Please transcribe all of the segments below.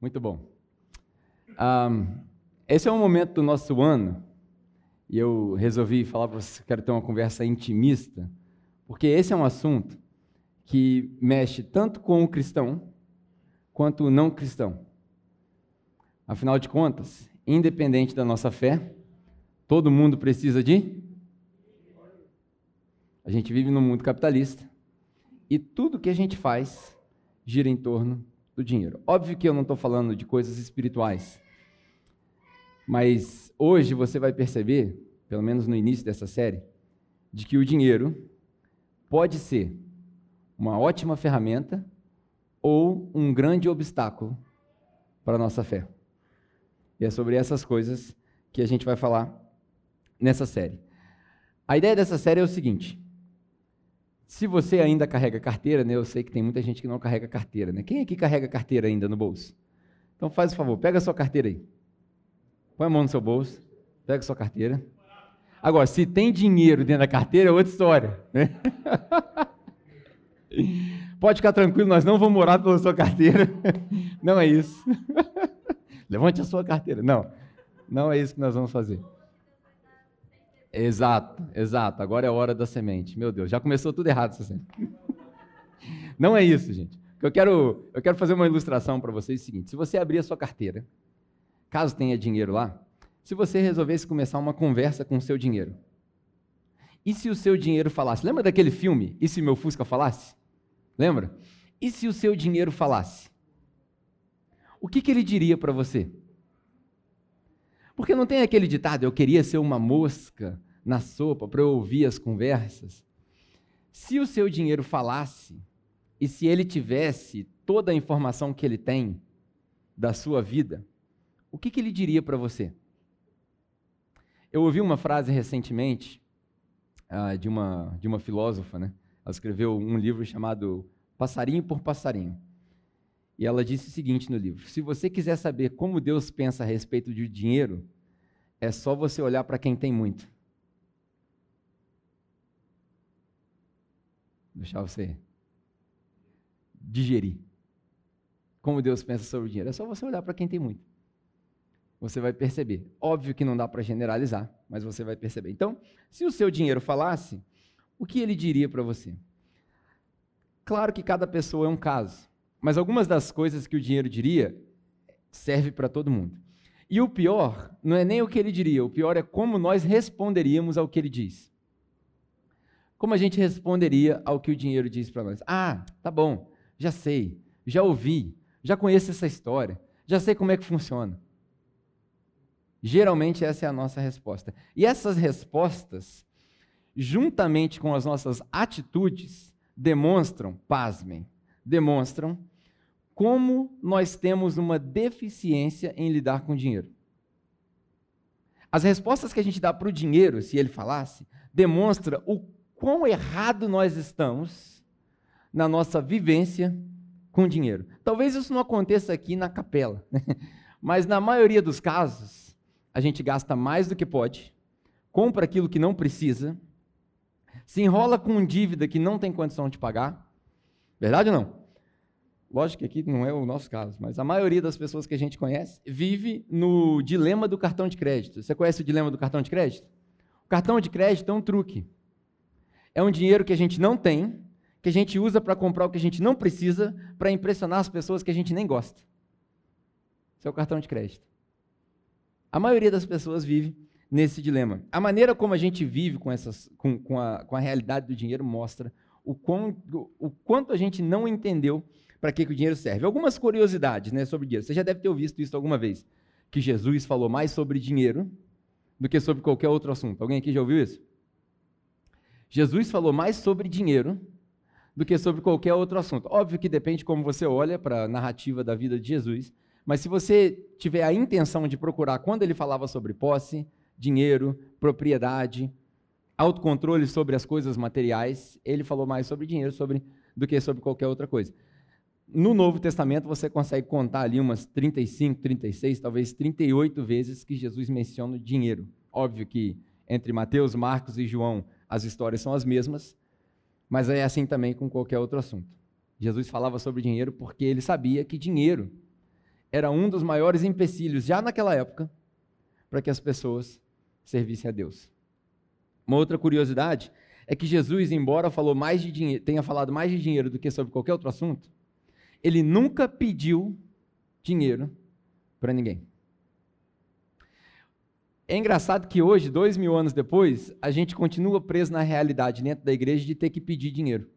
Muito bom. Um, esse é um momento do nosso ano e eu resolvi falar para vocês que quero ter uma conversa intimista, porque esse é um assunto que mexe tanto com o cristão quanto o não cristão. Afinal de contas, independente da nossa fé, todo mundo precisa de. A gente vive num mundo capitalista e tudo que a gente faz gira em torno do dinheiro. Óbvio que eu não estou falando de coisas espirituais, mas hoje você vai perceber, pelo menos no início dessa série, de que o dinheiro pode ser uma ótima ferramenta ou um grande obstáculo para a nossa fé. E é sobre essas coisas que a gente vai falar nessa série. A ideia dessa série é o seguinte: se você ainda carrega carteira, né? Eu sei que tem muita gente que não carrega carteira, né? Quem aqui carrega carteira ainda no bolso? Então faz o favor, pega a sua carteira aí. Põe a mão no seu bolso, pega a sua carteira. Agora, se tem dinheiro dentro da carteira, é outra história, né? Pode ficar tranquilo, nós não vamos morar pela sua carteira. Não é isso. Levante a sua carteira. Não, não é isso que nós vamos fazer. Exato, exato. Agora é a hora da semente. Meu Deus, já começou tudo errado essa semente. Não é isso, gente. Eu quero, eu quero fazer uma ilustração para vocês. É o seguinte: se você abrir a sua carteira, caso tenha dinheiro lá, se você resolvesse começar uma conversa com o seu dinheiro, e se o seu dinheiro falasse? Lembra daquele filme? E se meu Fusca falasse? Lembra? E se o seu dinheiro falasse? O que, que ele diria para você? Porque não tem aquele ditado, eu queria ser uma mosca na sopa para eu ouvir as conversas. Se o seu dinheiro falasse, e se ele tivesse toda a informação que ele tem da sua vida, o que, que ele diria para você? Eu ouvi uma frase recentemente uh, de, uma, de uma filósofa, né? Ela escreveu um livro chamado Passarinho por Passarinho. E ela disse o seguinte no livro: Se você quiser saber como Deus pensa a respeito de dinheiro, é só você olhar para quem tem muito. Deixar você digerir. Como Deus pensa sobre o dinheiro. É só você olhar para quem tem muito. Você vai perceber. Óbvio que não dá para generalizar, mas você vai perceber. Então, se o seu dinheiro falasse, o que ele diria para você? Claro que cada pessoa é um caso, mas algumas das coisas que o dinheiro diria serve para todo mundo. E o pior não é nem o que ele diria, o pior é como nós responderíamos ao que ele diz. Como a gente responderia ao que o dinheiro diz para nós? Ah, tá bom, já sei, já ouvi, já conheço essa história, já sei como é que funciona. Geralmente essa é a nossa resposta. E essas respostas, juntamente com as nossas atitudes, demonstram, pasmem, demonstram como nós temos uma deficiência em lidar com dinheiro. As respostas que a gente dá para o dinheiro, se ele falasse, demonstra o quão errado nós estamos na nossa vivência com dinheiro. Talvez isso não aconteça aqui na capela, mas na maioria dos casos, a gente gasta mais do que pode, compra aquilo que não precisa, se enrola com dívida que não tem condição de pagar. Verdade ou não? Lógico que aqui não é o nosso caso, mas a maioria das pessoas que a gente conhece vive no dilema do cartão de crédito. Você conhece o dilema do cartão de crédito? O cartão de crédito é um truque é um dinheiro que a gente não tem, que a gente usa para comprar o que a gente não precisa, para impressionar as pessoas que a gente nem gosta. Esse é o cartão de crédito. A maioria das pessoas vive nesse dilema. A maneira como a gente vive com, essas, com, com, a, com a realidade do dinheiro mostra o, quão, o quanto a gente não entendeu para que, que, o dinheiro serve. Algumas curiosidades né, sobre dinheiro. Você já deve ter visto isso alguma vez. Que Jesus falou mais sobre dinheiro do que sobre qualquer outro assunto. Alguém aqui já ouviu isso? Jesus falou mais sobre dinheiro do que sobre qualquer outro assunto. Óbvio que depende como você olha para a narrativa da vida de Jesus, mas se você tiver a intenção de procurar quando ele falava sobre posse, dinheiro, propriedade, autocontrole sobre as coisas materiais, ele falou mais sobre dinheiro sobre, do que sobre qualquer outra coisa. No Novo Testamento você consegue contar ali umas 35, 36, talvez 38 vezes que Jesus menciona o dinheiro. Óbvio que entre Mateus, Marcos e João as histórias são as mesmas, mas é assim também com qualquer outro assunto. Jesus falava sobre dinheiro porque ele sabia que dinheiro era um dos maiores empecilhos, já naquela época, para que as pessoas servissem a Deus. Uma outra curiosidade é que Jesus, embora falou mais de dinheiro, tenha falado mais de dinheiro do que sobre qualquer outro assunto, ele nunca pediu dinheiro para ninguém. É engraçado que hoje, dois mil anos depois, a gente continua preso na realidade dentro da igreja de ter que pedir dinheiro.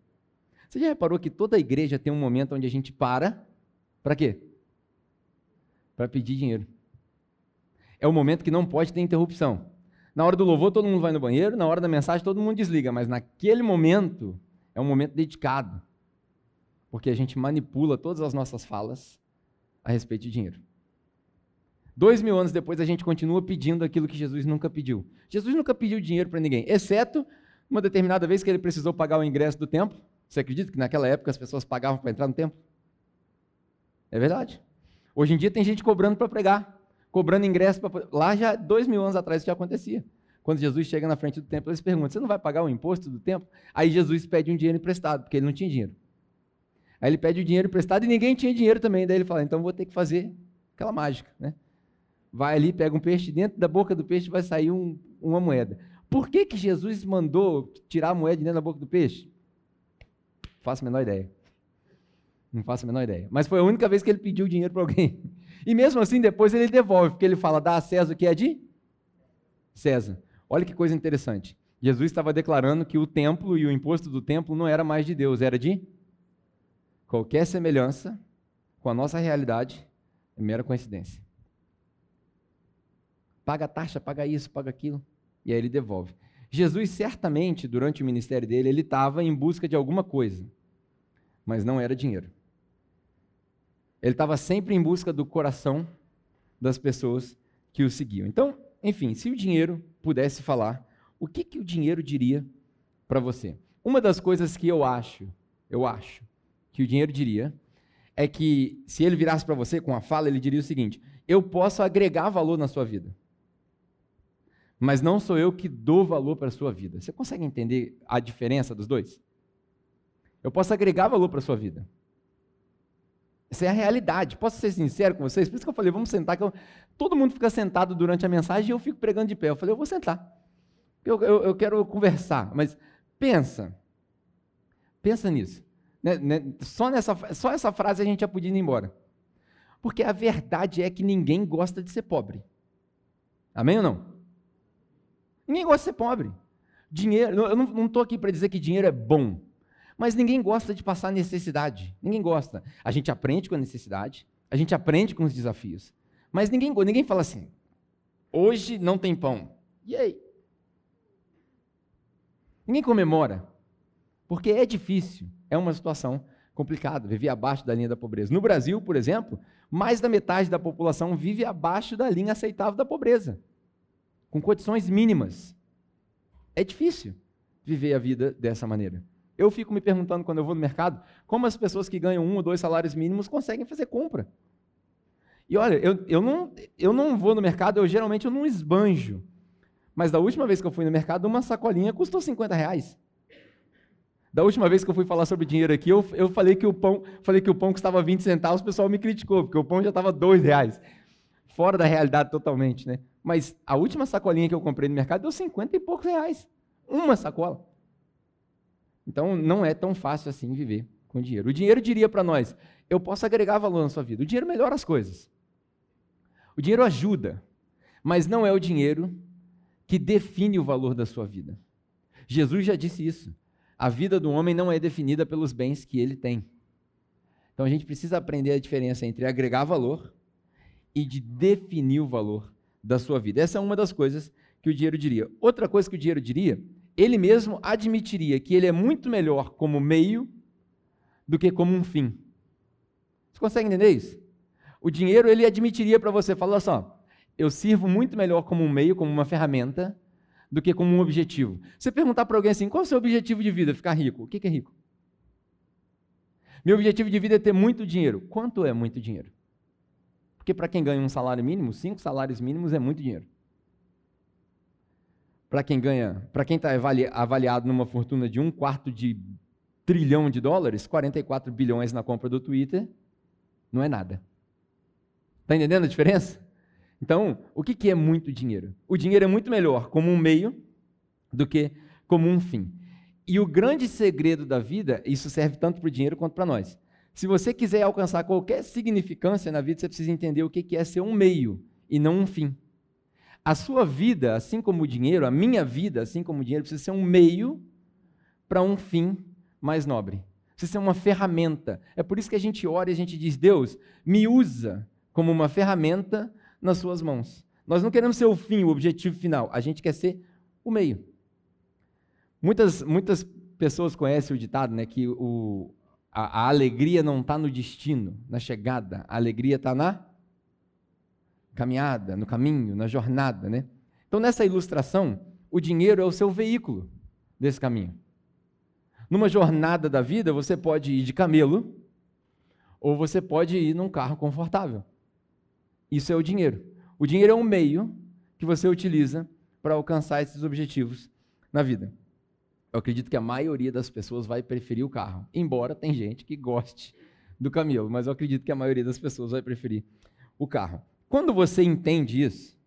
Você já reparou que toda igreja tem um momento onde a gente para? Para quê? Para pedir dinheiro. É o momento que não pode ter interrupção. Na hora do louvor, todo mundo vai no banheiro, na hora da mensagem, todo mundo desliga, mas naquele momento é um momento dedicado, porque a gente manipula todas as nossas falas a respeito de dinheiro. Dois mil anos depois, a gente continua pedindo aquilo que Jesus nunca pediu. Jesus nunca pediu dinheiro para ninguém, exceto uma determinada vez que ele precisou pagar o ingresso do templo. Você acredita que naquela época as pessoas pagavam para entrar no templo? É verdade. Hoje em dia tem gente cobrando para pregar, cobrando ingresso. Pra... Lá já, dois mil anos atrás, isso já acontecia. Quando Jesus chega na frente do templo, eles perguntam: Você não vai pagar o imposto do templo? Aí Jesus pede um dinheiro emprestado, porque ele não tinha dinheiro. Aí ele pede o dinheiro emprestado e ninguém tinha dinheiro também. Daí ele fala: Então vou ter que fazer aquela mágica, né? Vai ali, pega um peixe, dentro da boca do peixe vai sair um, uma moeda. Por que, que Jesus mandou tirar a moeda de dentro da boca do peixe? Não faço a menor ideia. Não faço a menor ideia. Mas foi a única vez que ele pediu dinheiro para alguém. E mesmo assim, depois ele devolve, porque ele fala: dá a César o que é de César. Olha que coisa interessante. Jesus estava declarando que o templo e o imposto do templo não era mais de Deus, era de qualquer semelhança com a nossa realidade é mera coincidência paga a taxa, paga isso, paga aquilo, e aí ele devolve. Jesus, certamente, durante o ministério dele, ele estava em busca de alguma coisa, mas não era dinheiro. Ele estava sempre em busca do coração das pessoas que o seguiam. Então, enfim, se o dinheiro pudesse falar, o que, que o dinheiro diria para você? Uma das coisas que eu acho, eu acho, que o dinheiro diria, é que se ele virasse para você com a fala, ele diria o seguinte: eu posso agregar valor na sua vida mas não sou eu que dou valor para a sua vida. Você consegue entender a diferença dos dois? Eu posso agregar valor para a sua vida. Essa é a realidade. Posso ser sincero com vocês? Por isso que eu falei, vamos sentar. Que eu... Todo mundo fica sentado durante a mensagem e eu fico pregando de pé. Eu falei, eu vou sentar. Eu, eu, eu quero conversar. Mas pensa. Pensa nisso. Né, né, só, nessa, só essa frase a gente já podia ir embora. Porque a verdade é que ninguém gosta de ser pobre. Amém ou não? Ninguém gosta de ser pobre. Dinheiro, eu não estou aqui para dizer que dinheiro é bom, mas ninguém gosta de passar necessidade. Ninguém gosta. A gente aprende com a necessidade, a gente aprende com os desafios. Mas ninguém, ninguém fala assim: hoje não tem pão. E aí? Ninguém comemora, porque é difícil, é uma situação complicada, viver abaixo da linha da pobreza. No Brasil, por exemplo, mais da metade da população vive abaixo da linha aceitável da pobreza com condições mínimas. É difícil viver a vida dessa maneira. Eu fico me perguntando quando eu vou no mercado, como as pessoas que ganham um ou dois salários mínimos conseguem fazer compra. E olha, eu, eu, não, eu não vou no mercado, eu geralmente eu não esbanjo. Mas da última vez que eu fui no mercado, uma sacolinha custou 50 reais. Da última vez que eu fui falar sobre dinheiro aqui, eu, eu falei, que o pão, falei que o pão custava 20 centavos, o pessoal me criticou, porque o pão já estava 2 reais. Fora da realidade totalmente, né? Mas a última sacolinha que eu comprei no mercado deu 50 e poucos reais. Uma sacola. Então não é tão fácil assim viver com dinheiro. O dinheiro diria para nós: eu posso agregar valor na sua vida. O dinheiro melhora as coisas. O dinheiro ajuda, mas não é o dinheiro que define o valor da sua vida. Jesus já disse isso. A vida do homem não é definida pelos bens que ele tem. Então a gente precisa aprender a diferença entre agregar valor e de definir o valor da sua vida. Essa é uma das coisas que o dinheiro diria. Outra coisa que o dinheiro diria, ele mesmo admitiria que ele é muito melhor como meio do que como um fim. Você consegue entender isso? O dinheiro ele admitiria para você, fala só, eu sirvo muito melhor como um meio, como uma ferramenta, do que como um objetivo. Você perguntar para alguém assim, qual é o seu objetivo de vida? Ficar rico. O que é rico? Meu objetivo de vida é ter muito dinheiro. Quanto é muito dinheiro? Porque para quem ganha um salário mínimo, cinco salários mínimos é muito dinheiro. Para quem ganha, para quem está avaliado numa fortuna de um quarto de trilhão de dólares, 44 bilhões na compra do Twitter, não é nada. Está entendendo a diferença? Então, o que, que é muito dinheiro? O dinheiro é muito melhor como um meio do que como um fim. E o grande segredo da vida, isso serve tanto para o dinheiro quanto para nós. Se você quiser alcançar qualquer significância na vida, você precisa entender o que é ser um meio e não um fim. A sua vida, assim como o dinheiro, a minha vida, assim como o dinheiro, precisa ser um meio para um fim mais nobre. Precisa ser uma ferramenta. É por isso que a gente ora e a gente diz: Deus, me usa como uma ferramenta nas suas mãos. Nós não queremos ser o fim, o objetivo final. A gente quer ser o meio. Muitas, muitas pessoas conhecem o ditado, né, que o, a, a alegria não está no destino, na chegada. A alegria está na caminhada, no caminho, na jornada, né? Então, nessa ilustração, o dinheiro é o seu veículo desse caminho. Numa jornada da vida, você pode ir de camelo ou você pode ir num carro confortável. Isso é o dinheiro. O dinheiro é um meio que você utiliza para alcançar esses objetivos na vida. Eu acredito que a maioria das pessoas vai preferir o carro, embora tem gente que goste do camelo, mas eu acredito que a maioria das pessoas vai preferir o carro. Quando você entende isso,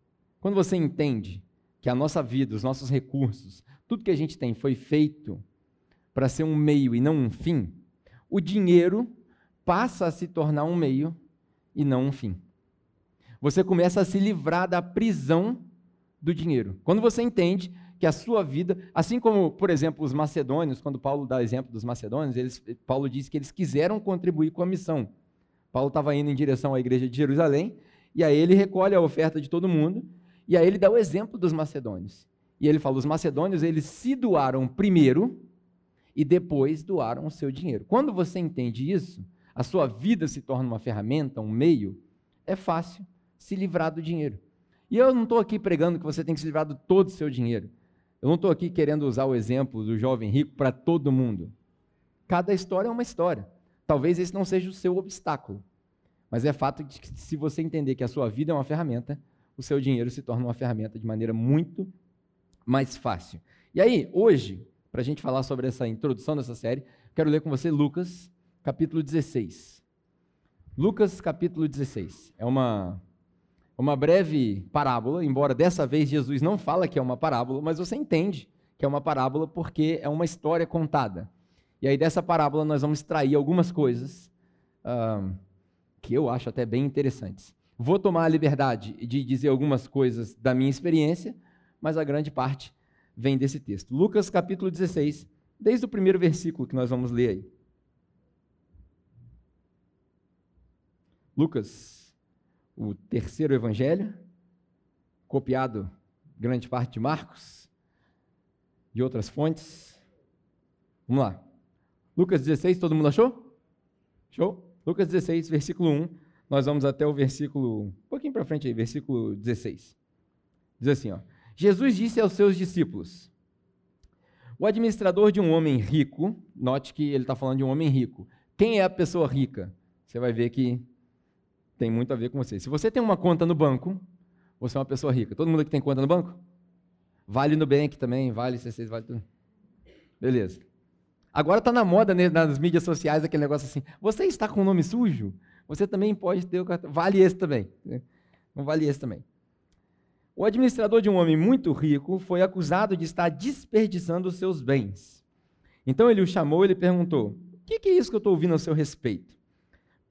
quando você entende que a nossa vida, os nossos recursos, tudo que a gente tem foi feito para ser um meio e não um fim, o dinheiro passa a se tornar um meio e não um fim. Você começa a se livrar da prisão do dinheiro. Quando você entende que a sua vida, assim como, por exemplo, os macedônios, quando Paulo dá exemplo dos macedônios, eles, Paulo diz que eles quiseram contribuir com a missão. Paulo estava indo em direção à igreja de Jerusalém, e aí ele recolhe a oferta de todo mundo, e aí ele dá o exemplo dos macedônios. E ele fala: os macedônios, eles se doaram primeiro e depois doaram o seu dinheiro. Quando você entende isso, a sua vida se torna uma ferramenta, um meio, é fácil se livrar do dinheiro. E eu não estou aqui pregando que você tem que se livrar de todo o seu dinheiro. Eu não estou aqui querendo usar o exemplo do jovem rico para todo mundo. Cada história é uma história. Talvez esse não seja o seu obstáculo. Mas é fato de que se você entender que a sua vida é uma ferramenta, o seu dinheiro se torna uma ferramenta de maneira muito mais fácil. E aí, hoje, para a gente falar sobre essa introdução dessa série, quero ler com você Lucas, capítulo 16. Lucas, capítulo 16. É uma uma breve parábola, embora dessa vez Jesus não fala que é uma parábola, mas você entende que é uma parábola porque é uma história contada. E aí dessa parábola nós vamos extrair algumas coisas que eu acho até bem interessantes. Vou tomar a liberdade de dizer algumas coisas da minha experiência, mas a grande parte vem desse texto. Lucas capítulo 16, desde o primeiro versículo que nós vamos ler aí. Lucas o terceiro evangelho, copiado grande parte de Marcos, de outras fontes. Vamos lá. Lucas 16, todo mundo achou? Show? Lucas 16, versículo 1. Nós vamos até o versículo, um pouquinho para frente aí, versículo 16. Diz assim, ó. Jesus disse aos seus discípulos: O administrador de um homem rico, note que ele está falando de um homem rico. Quem é a pessoa rica? Você vai ver que tem muito a ver com você. Se você tem uma conta no banco, você é uma pessoa rica. Todo mundo aqui tem conta no banco? Vale no Bank também, vale C6, vale tudo. Beleza. Agora está na moda né, nas mídias sociais aquele negócio assim: você está com o nome sujo? Você também pode ter o cartão. Vale esse também. Né? Não vale esse também. O administrador de um homem muito rico foi acusado de estar desperdiçando os seus bens. Então ele o chamou e lhe perguntou: O que é isso que eu estou ouvindo a seu respeito?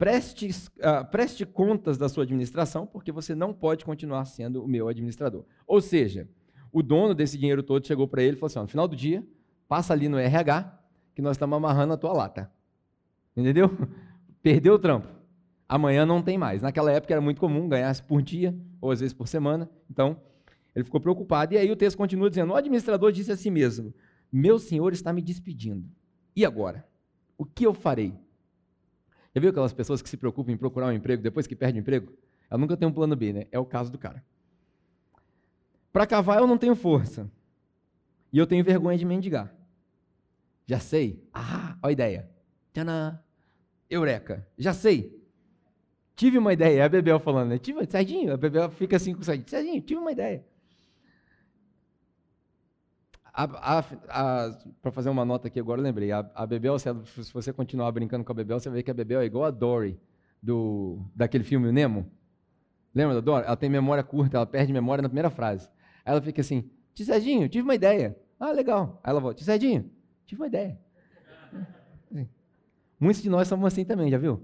Preste, uh, preste contas da sua administração, porque você não pode continuar sendo o meu administrador. Ou seja, o dono desse dinheiro todo chegou para ele e falou assim: ó, no final do dia, passa ali no RH, que nós estamos amarrando a tua lata. Entendeu? Perdeu o trampo. Amanhã não tem mais. Naquela época era muito comum ganhar por dia, ou às vezes por semana. Então, ele ficou preocupado. E aí o texto continua dizendo: O administrador disse a si mesmo: Meu senhor está me despedindo. E agora? O que eu farei? Já viu aquelas pessoas que se preocupam em procurar um emprego depois que perde o emprego? Ela nunca tem um plano B, né? É o caso do cara. Para cavar eu não tenho força. E eu tenho vergonha de mendigar. Já sei. Ah, olha a ideia. Tchanã. Eureka. Já sei. Tive uma ideia. É a Bebel falando, né? Tive, Sardinho. A Bebel fica assim com o Sardinho. Sardinho, tive uma ideia. Para fazer uma nota aqui agora, eu lembrei. A, a Bebel, se, ela, se, você continuar brincando com a Bebel, você ver que a Bebel é igual a Dory, do, daquele filme o Nemo. Lembra da Dora? Ela tem memória curta, ela perde memória na primeira frase. Aí ela fica assim, tio Serginho, tive uma ideia. Ah, legal. Aí ela volta, tio Serginho, tive uma ideia. Muitos de nós somos assim também, já viu?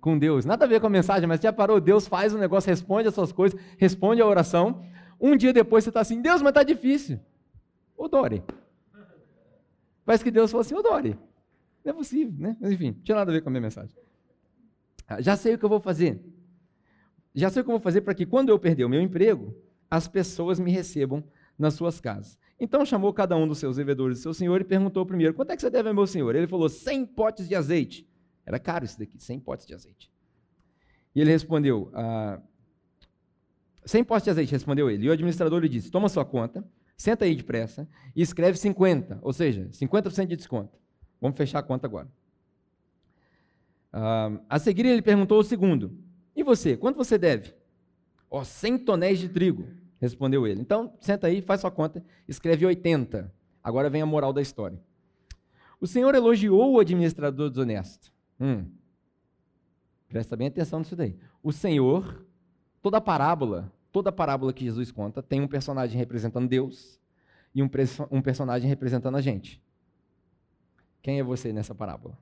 Com Deus. Nada a ver com a mensagem, mas já parou, Deus faz o um negócio, responde as suas coisas, responde a oração. Um dia depois você está assim, Deus, mas está difícil. Ô Dore. Parece que Deus falou assim, ô Dore. Não é possível, né? Mas enfim, não tinha nada a ver com a minha mensagem. Ah, já sei o que eu vou fazer. Já sei o que eu vou fazer para que quando eu perder o meu emprego, as pessoas me recebam nas suas casas. Então chamou cada um dos seus devedores do seu senhor e perguntou primeiro: quanto é que você deve ao meu senhor? Ele falou: 100 potes de azeite. Era caro isso daqui, 100 potes de azeite. E ele respondeu: ah, 100 potes de azeite, respondeu ele. E o administrador lhe disse: toma sua conta, senta aí depressa e escreve 50, ou seja, 50% de desconto. Vamos fechar a conta agora. A seguir ele perguntou o segundo: e você, quanto você deve? Ó, oh, 100 tonéis de trigo, respondeu ele. Então, senta aí, faz sua conta, escreve 80. Agora vem a moral da história. O Senhor elogiou o administrador desonesto. Hum. Presta bem atenção nisso daí. O Senhor, toda a parábola, toda parábola que Jesus conta, tem um personagem representando Deus e um, um personagem representando a gente. Quem é você nessa parábola?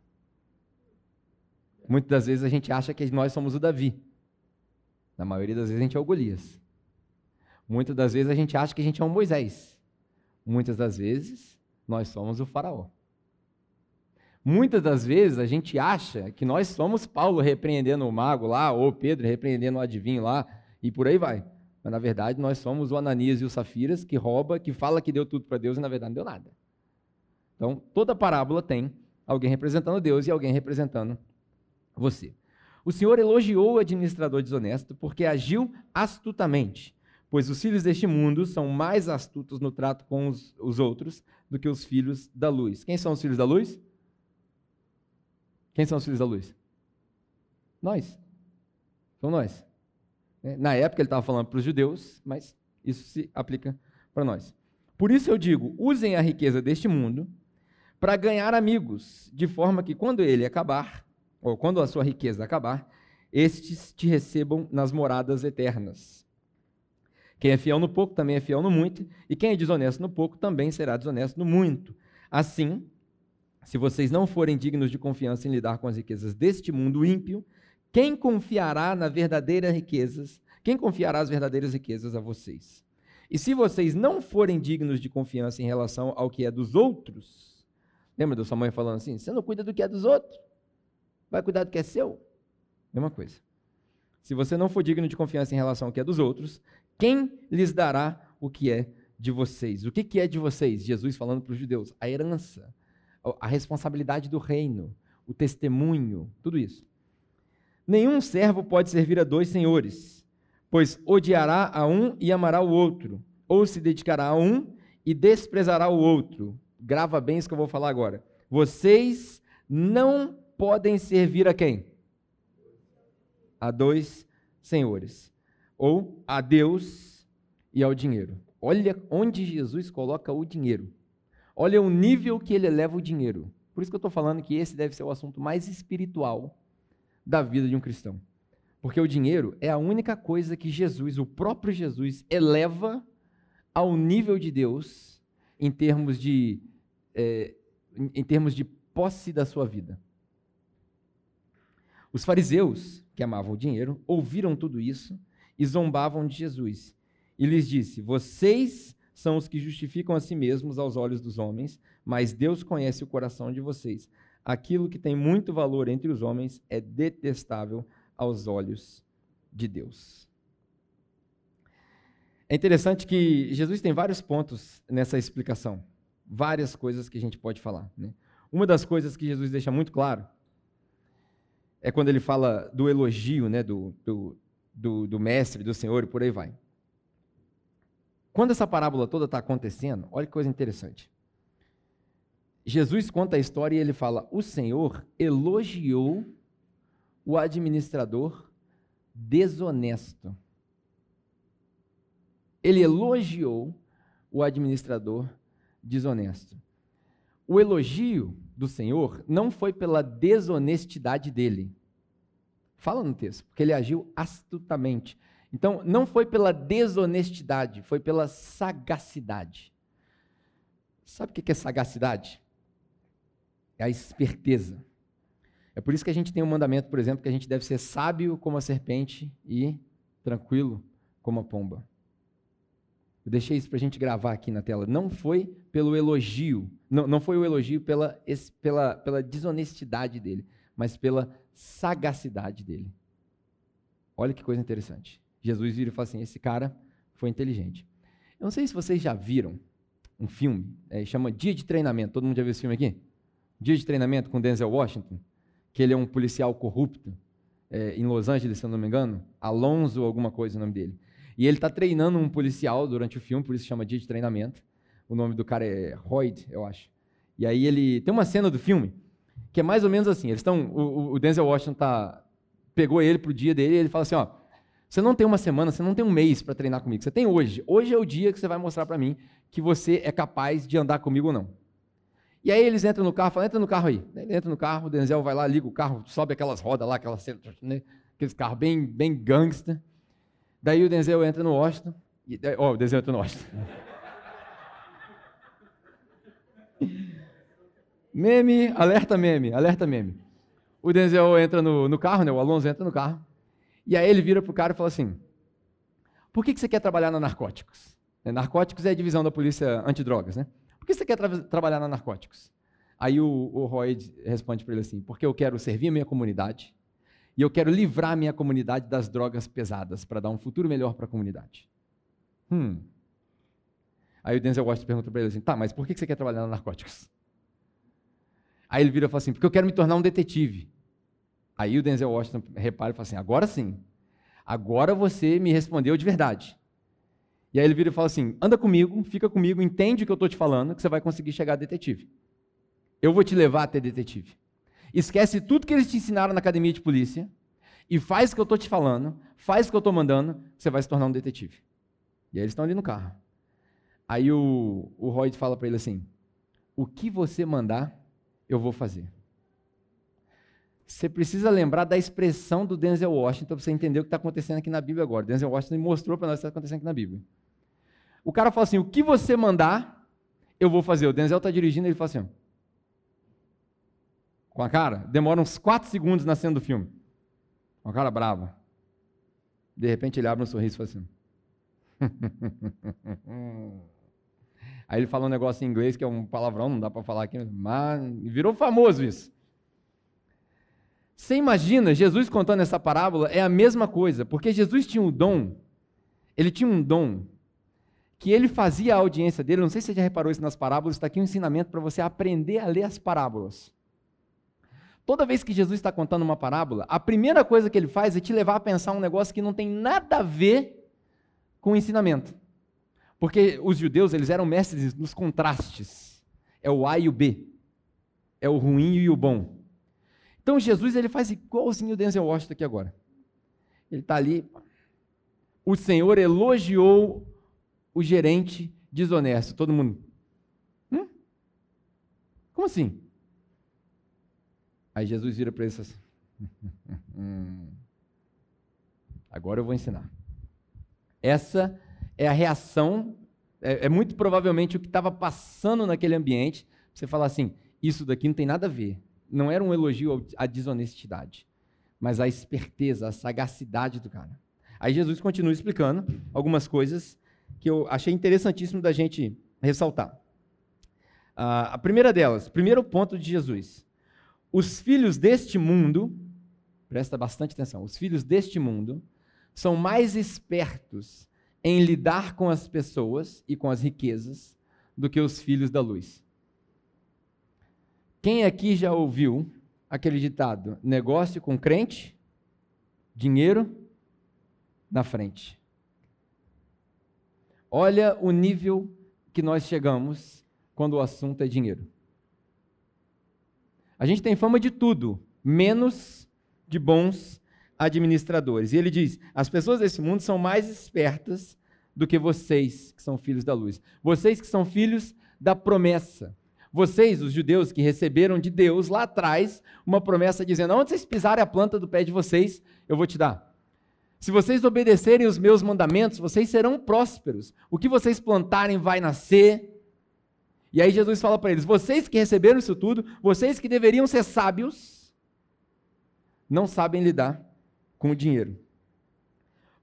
Muitas das vezes a gente acha que nós somos o Davi. Na maioria das vezes a gente é o Golias. Muitas das vezes a gente acha que a gente é um Moisés. Muitas das vezes nós somos o Faraó. Muitas das vezes a gente acha que nós somos Paulo repreendendo o mago lá, ou Pedro repreendendo o adivinho lá, e por aí vai. Mas na verdade nós somos o Ananias e o Safiras que rouba, que fala que deu tudo para Deus e na verdade não deu nada. Então toda parábola tem alguém representando Deus e alguém representando você. O Senhor elogiou o administrador desonesto porque agiu astutamente, pois os filhos deste mundo são mais astutos no trato com os, os outros do que os filhos da luz. Quem são os filhos da luz? Quem são os filhos da luz? Nós. São nós. É, na época ele estava falando para os judeus, mas isso se aplica para nós. Por isso eu digo: usem a riqueza deste mundo para ganhar amigos, de forma que quando ele acabar, ou quando a sua riqueza acabar, estes te recebam nas moradas eternas. Quem é fiel no pouco também é fiel no muito, e quem é desonesto no pouco também será desonesto no muito. Assim, se vocês não forem dignos de confiança em lidar com as riquezas deste mundo ímpio, quem confiará na verdadeira riquezas? Quem confiará as verdadeiras riquezas a vocês? E se vocês não forem dignos de confiança em relação ao que é dos outros, lembra da sua mãe falando assim: você não cuida do que é dos outros? vai cuidar do que é seu? Mesma coisa. Se você não for digno de confiança em relação ao que é dos outros, quem lhes dará o que é de vocês? O que, que é de vocês? Jesus falando para os judeus: a herança, a responsabilidade do reino, o testemunho, tudo isso. Nenhum servo pode servir a dois senhores, pois odiará a um e amará o outro, ou se dedicará a um e desprezará o outro. Grava bem isso que eu vou falar agora. Vocês não podem servir a quem? A dois senhores. Ou a Deus e ao dinheiro. Olha onde Jesus coloca o dinheiro. Olha o nível que ele eleva o dinheiro. Por isso que eu estou falando que esse deve ser o assunto mais espiritual da vida de um cristão. Porque o dinheiro é a única coisa que Jesus, o próprio Jesus, eleva ao nível de Deus em termos de, é, em termos de posse da sua vida. Os fariseus, que amavam o dinheiro, ouviram tudo isso e zombavam de Jesus. E lhes disse: Vocês são os que justificam a si mesmos aos olhos dos homens, mas Deus conhece o coração de vocês. Aquilo que tem muito valor entre os homens é detestável aos olhos de Deus. É interessante que Jesus tem vários pontos nessa explicação, várias coisas que a gente pode falar. Né? Uma das coisas que Jesus deixa muito claro é quando ele fala do elogio né, do, do, do, do mestre, do Senhor e por aí vai. Quando essa parábola toda está acontecendo, olha que coisa interessante. Jesus conta a história e ele fala: O Senhor elogiou o administrador desonesto. Ele elogiou o administrador desonesto. O elogio do Senhor não foi pela desonestidade dele. Fala no texto, porque ele agiu astutamente. Então, não foi pela desonestidade, foi pela sagacidade. Sabe o que é sagacidade? É a esperteza. É por isso que a gente tem um mandamento, por exemplo, que a gente deve ser sábio como a serpente e tranquilo como a pomba. Eu deixei isso para a gente gravar aqui na tela. Não foi pelo elogio, não, não foi o elogio pela, pela, pela desonestidade dele, mas pela sagacidade dele. Olha que coisa interessante. Jesus vira e fala assim: esse cara foi inteligente. Eu não sei se vocês já viram um filme, é, chama Dia de Treinamento. Todo mundo já viu esse filme aqui? Dia de Treinamento com Denzel Washington, que ele é um policial corrupto é, em Los Angeles, se eu não me engano. Alonso, alguma coisa o nome dele. E ele está treinando um policial durante o filme, por isso chama Dia de Treinamento. O nome do cara é Royd, eu acho. E aí ele tem uma cena do filme que é mais ou menos assim. Eles estão, o, o Denzel Washington tá, pegou ele para o dia dele e ele fala assim, ó, você não tem uma semana, você não tem um mês para treinar comigo. Você tem hoje. Hoje é o dia que você vai mostrar para mim que você é capaz de andar comigo ou não. E aí eles entram no carro, falam, entra no carro aí. Ele entra no carro, o Denzel vai lá, liga o carro, sobe aquelas rodas lá, aquelas, né, aqueles carros bem, bem gangster. Daí o Denzel entra no Washington. Ó, oh, o Denzel entra no Washington. meme, alerta meme, alerta meme. O Denzel entra no, no carro, né? O Alonso entra no carro. E aí ele vira pro cara e fala assim: Por que, que você quer trabalhar na narcóticos? É, narcóticos é a divisão da polícia antidrogas, né? Que você quer tra trabalhar na narcóticos? Aí o, o Roy responde para ele assim: Porque eu quero servir a minha comunidade e eu quero livrar a minha comunidade das drogas pesadas para dar um futuro melhor para a comunidade. Hum. Aí o Denzel Washington pergunta para ele assim: tá, mas por que você quer trabalhar na narcóticos? Aí ele vira e fala assim: porque eu quero me tornar um detetive. Aí o Denzel Washington repara e fala assim: agora sim, agora você me respondeu de verdade. E aí ele vira e fala assim: anda comigo, fica comigo, entende o que eu estou te falando, que você vai conseguir chegar a detetive. Eu vou te levar até detetive. Esquece tudo que eles te ensinaram na academia de polícia e faz o que eu estou te falando, faz o que eu estou mandando, você vai se tornar um detetive. E aí eles estão ali no carro. Aí o, o Roy fala para ele assim: o que você mandar, eu vou fazer. Você precisa lembrar da expressão do Denzel Washington para você entender o que está acontecendo aqui na Bíblia agora. Denzel Washington mostrou para nós o que está acontecendo aqui na Bíblia. O cara fala assim: o que você mandar, eu vou fazer. O Denzel está dirigindo e ele fala assim: com a cara, demora uns 4 segundos na cena do filme. Com a cara brava. De repente ele abre um sorriso e fala assim. Aí ele fala um negócio em inglês que é um palavrão, não dá para falar aqui, mas virou famoso isso. Você imagina Jesus contando essa parábola? É a mesma coisa, porque Jesus tinha um dom, ele tinha um dom, que ele fazia a audiência dele, não sei se você já reparou isso nas parábolas, está aqui um ensinamento para você aprender a ler as parábolas. Toda vez que Jesus está contando uma parábola, a primeira coisa que ele faz é te levar a pensar um negócio que não tem nada a ver com o ensinamento. Porque os judeus, eles eram mestres nos contrastes. É o A e o B. É o ruim e o bom. Então Jesus, ele faz igualzinho o Denzel Washington aqui agora. Ele está ali. O Senhor elogiou o gerente desonesto. Todo mundo. Hum? Como assim? Aí Jesus vira para eles assim: Agora eu vou ensinar. Essa é a reação, é, é muito provavelmente o que estava passando naquele ambiente. Você fala assim: Isso daqui não tem nada a ver. Não era um elogio à desonestidade, mas à esperteza, à sagacidade do cara. Aí Jesus continua explicando algumas coisas que eu achei interessantíssimo da gente ressaltar. Uh, a primeira delas, primeiro ponto de Jesus os filhos deste mundo, presta bastante atenção, os filhos deste mundo são mais espertos em lidar com as pessoas e com as riquezas do que os filhos da luz. Quem aqui já ouviu aquele ditado: negócio com crente, dinheiro na frente? Olha o nível que nós chegamos quando o assunto é dinheiro. A gente tem fama de tudo, menos de bons administradores. E ele diz: as pessoas desse mundo são mais espertas do que vocês, que são filhos da luz. Vocês que são filhos da promessa. Vocês, os judeus que receberam de Deus lá atrás uma promessa dizendo: onde vocês pisarem a planta do pé de vocês, eu vou te dar. Se vocês obedecerem os meus mandamentos, vocês serão prósperos. O que vocês plantarem vai nascer. E aí Jesus fala para eles: vocês que receberam isso tudo, vocês que deveriam ser sábios, não sabem lidar com o dinheiro.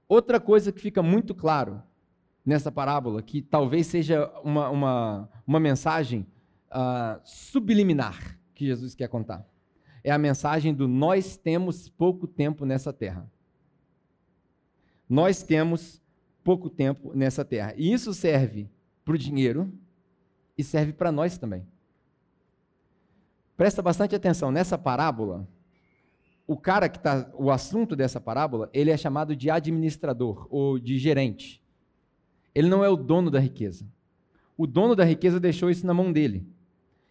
Outra coisa que fica muito claro nessa parábola, que talvez seja uma, uma, uma mensagem uh, subliminar que Jesus quer contar, é a mensagem do nós temos pouco tempo nessa terra. Nós temos pouco tempo nessa terra. E isso serve para o dinheiro e serve para nós também. Presta bastante atenção, nessa parábola, o cara que está, o assunto dessa parábola, ele é chamado de administrador ou de gerente. Ele não é o dono da riqueza. O dono da riqueza deixou isso na mão dele.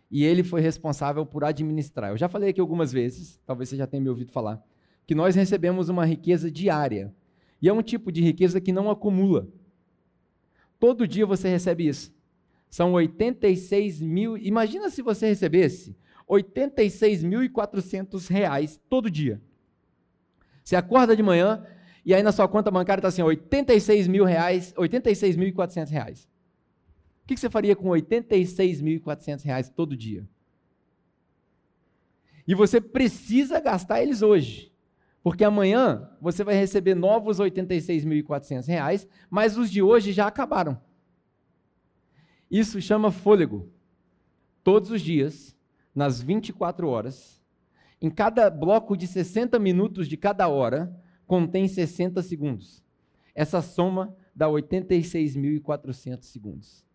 E ele foi responsável por administrar. Eu já falei aqui algumas vezes, talvez você já tenha me ouvido falar, que nós recebemos uma riqueza diária. E é um tipo de riqueza que não acumula. Todo dia você recebe isso. São 86 mil. Imagina se você recebesse 86.400 reais todo dia. Você acorda de manhã e aí na sua conta bancária está assim, 86 mil reais, 86.400 reais. O que você faria com 86.400 reais todo dia? E você precisa gastar eles hoje. Porque amanhã você vai receber novos 86.400 reais, mas os de hoje já acabaram. Isso chama fôlego. Todos os dias, nas 24 horas, em cada bloco de 60 minutos de cada hora, contém 60 segundos. Essa soma dá 86.400 segundos.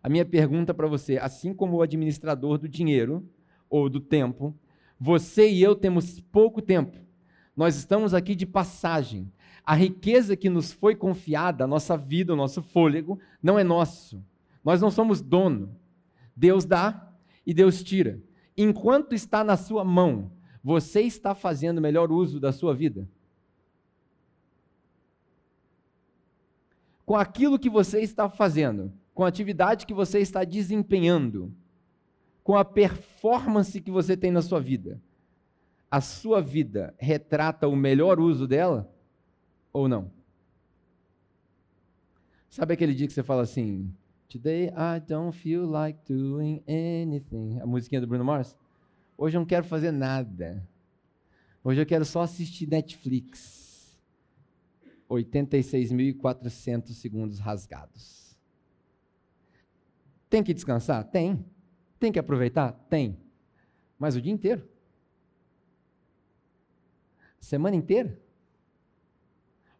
A minha pergunta para você, assim como o administrador do dinheiro ou do tempo, você e eu temos pouco tempo nós estamos aqui de passagem. A riqueza que nos foi confiada, a nossa vida, o nosso fôlego, não é nosso. Nós não somos dono. Deus dá e Deus tira. Enquanto está na sua mão, você está fazendo o melhor uso da sua vida? Com aquilo que você está fazendo, com a atividade que você está desempenhando, com a performance que você tem na sua vida, a sua vida retrata o melhor uso dela ou não? Sabe aquele dia que você fala assim, Today I don't feel like doing anything. A musiquinha do Bruno Mars? Hoje eu não quero fazer nada. Hoje eu quero só assistir Netflix. 86.400 segundos rasgados. Tem que descansar? Tem. Tem que aproveitar? Tem. Mas o dia inteiro. Semana inteira?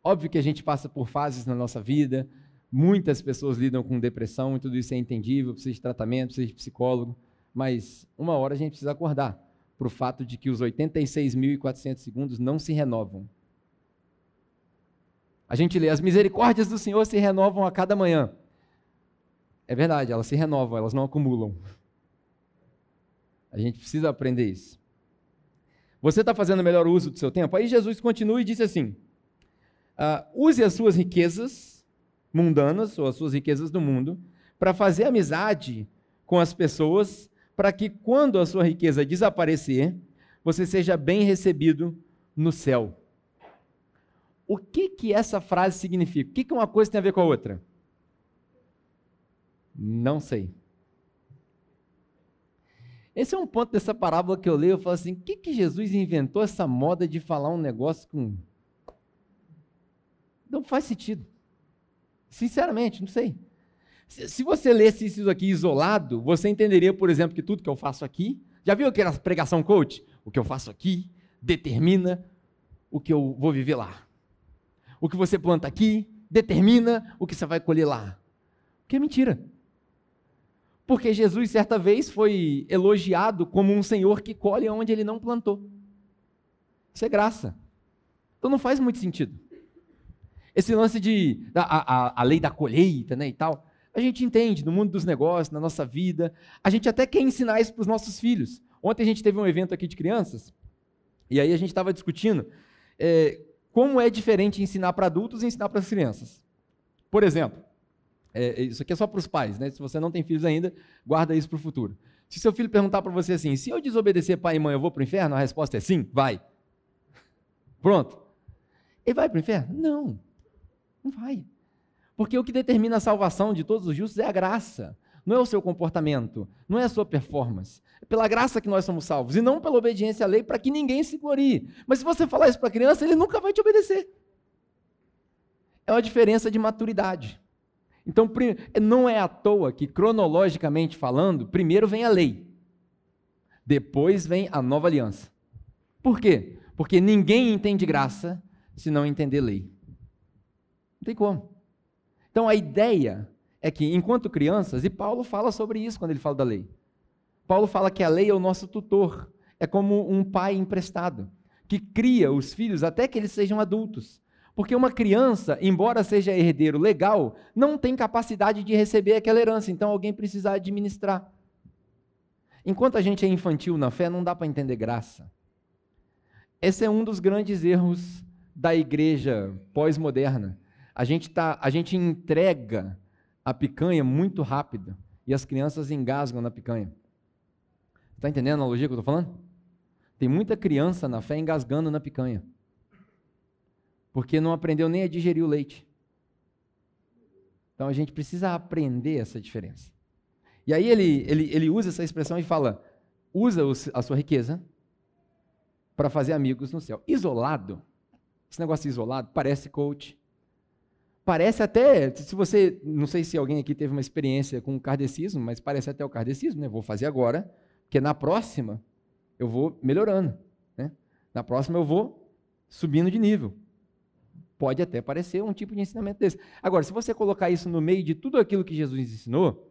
Óbvio que a gente passa por fases na nossa vida, muitas pessoas lidam com depressão e tudo isso é entendível, precisa de tratamento, precisa de psicólogo, mas uma hora a gente precisa acordar para o fato de que os 86.400 segundos não se renovam. A gente lê, as misericórdias do Senhor se renovam a cada manhã. É verdade, elas se renovam, elas não acumulam. A gente precisa aprender isso. Você está fazendo o melhor uso do seu tempo? Aí Jesus continua e disse assim: uh, use as suas riquezas mundanas, ou as suas riquezas do mundo, para fazer amizade com as pessoas, para que quando a sua riqueza desaparecer, você seja bem recebido no céu. O que, que essa frase significa? O que, que uma coisa tem a ver com a outra? Não sei. Esse é um ponto dessa parábola que eu leio, eu falo assim, o que, que Jesus inventou essa moda de falar um negócio com... Não faz sentido. Sinceramente, não sei. Se, você lesse isso aqui isolado, você entenderia, por exemplo, que tudo que eu faço aqui, já viu aquela pregação coach? O que eu faço aqui determina o que eu vou viver lá. O que você planta aqui determina o que você vai colher lá. Que é mentira. Porque Jesus, certa vez, foi elogiado como um senhor que colhe onde ele não plantou. Isso é graça. Então não faz muito sentido. Esse lance de a, a, a lei da colheita né, e tal, a gente entende no mundo dos negócios, na nossa vida. A gente até quer ensinar isso para os nossos filhos. Ontem a gente teve um evento aqui de crianças, e aí a gente estava discutindo é, como é diferente ensinar para adultos e ensinar para as crianças. Por exemplo, é, isso aqui é só para os pais, né? Se você não tem filhos ainda, guarda isso para o futuro. Se seu filho perguntar para você assim, se eu desobedecer pai e mãe, eu vou para o inferno? A resposta é sim, vai. Pronto. Ele vai para o inferno? Não, não vai. Porque o que determina a salvação de todos os justos é a graça, não é o seu comportamento, não é a sua performance. É pela graça que nós somos salvos, e não pela obediência à lei para que ninguém se glorie. Mas se você falar isso para a criança, ele nunca vai te obedecer. É uma diferença de maturidade. Então, não é à toa que, cronologicamente falando, primeiro vem a lei, depois vem a nova aliança. Por quê? Porque ninguém entende graça se não entender lei. Não tem como. Então, a ideia é que, enquanto crianças, e Paulo fala sobre isso quando ele fala da lei. Paulo fala que a lei é o nosso tutor, é como um pai emprestado, que cria os filhos até que eles sejam adultos. Porque uma criança, embora seja herdeiro legal, não tem capacidade de receber aquela herança, então alguém precisa administrar. Enquanto a gente é infantil na fé, não dá para entender graça. Esse é um dos grandes erros da igreja pós-moderna. A gente tá, a gente entrega a picanha muito rápido e as crianças engasgam na picanha. Está entendendo a analogia que eu estou falando? Tem muita criança na fé engasgando na picanha porque não aprendeu nem a digerir o leite. Então a gente precisa aprender essa diferença. E aí ele, ele, ele usa essa expressão e fala: usa a sua riqueza para fazer amigos no céu. Isolado, esse negócio isolado parece coach. Parece até, se você, não sei se alguém aqui teve uma experiência com o kardecismo, mas parece até o kardecismo, né? Vou fazer agora, porque na próxima eu vou melhorando, né? Na próxima eu vou subindo de nível. Pode até parecer um tipo de ensinamento desse. Agora, se você colocar isso no meio de tudo aquilo que Jesus ensinou,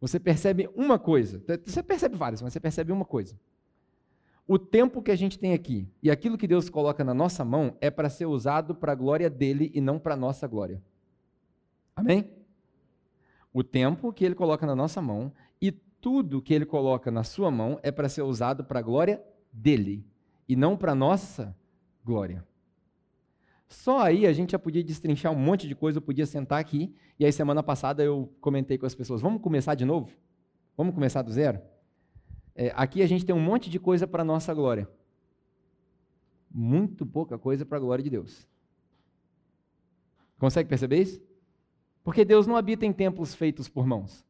você percebe uma coisa. Você percebe várias, mas você percebe uma coisa. O tempo que a gente tem aqui e aquilo que Deus coloca na nossa mão é para ser usado para a glória dele e não para a nossa glória. Amém? O tempo que ele coloca na nossa mão e tudo que ele coloca na sua mão é para ser usado para a glória dele e não para a nossa glória. Só aí a gente já podia destrinchar um monte de coisa, eu podia sentar aqui, e aí semana passada eu comentei com as pessoas, vamos começar de novo? Vamos começar do zero? É, aqui a gente tem um monte de coisa para a nossa glória. Muito pouca coisa para a glória de Deus. Consegue perceber isso? Porque Deus não habita em templos feitos por mãos.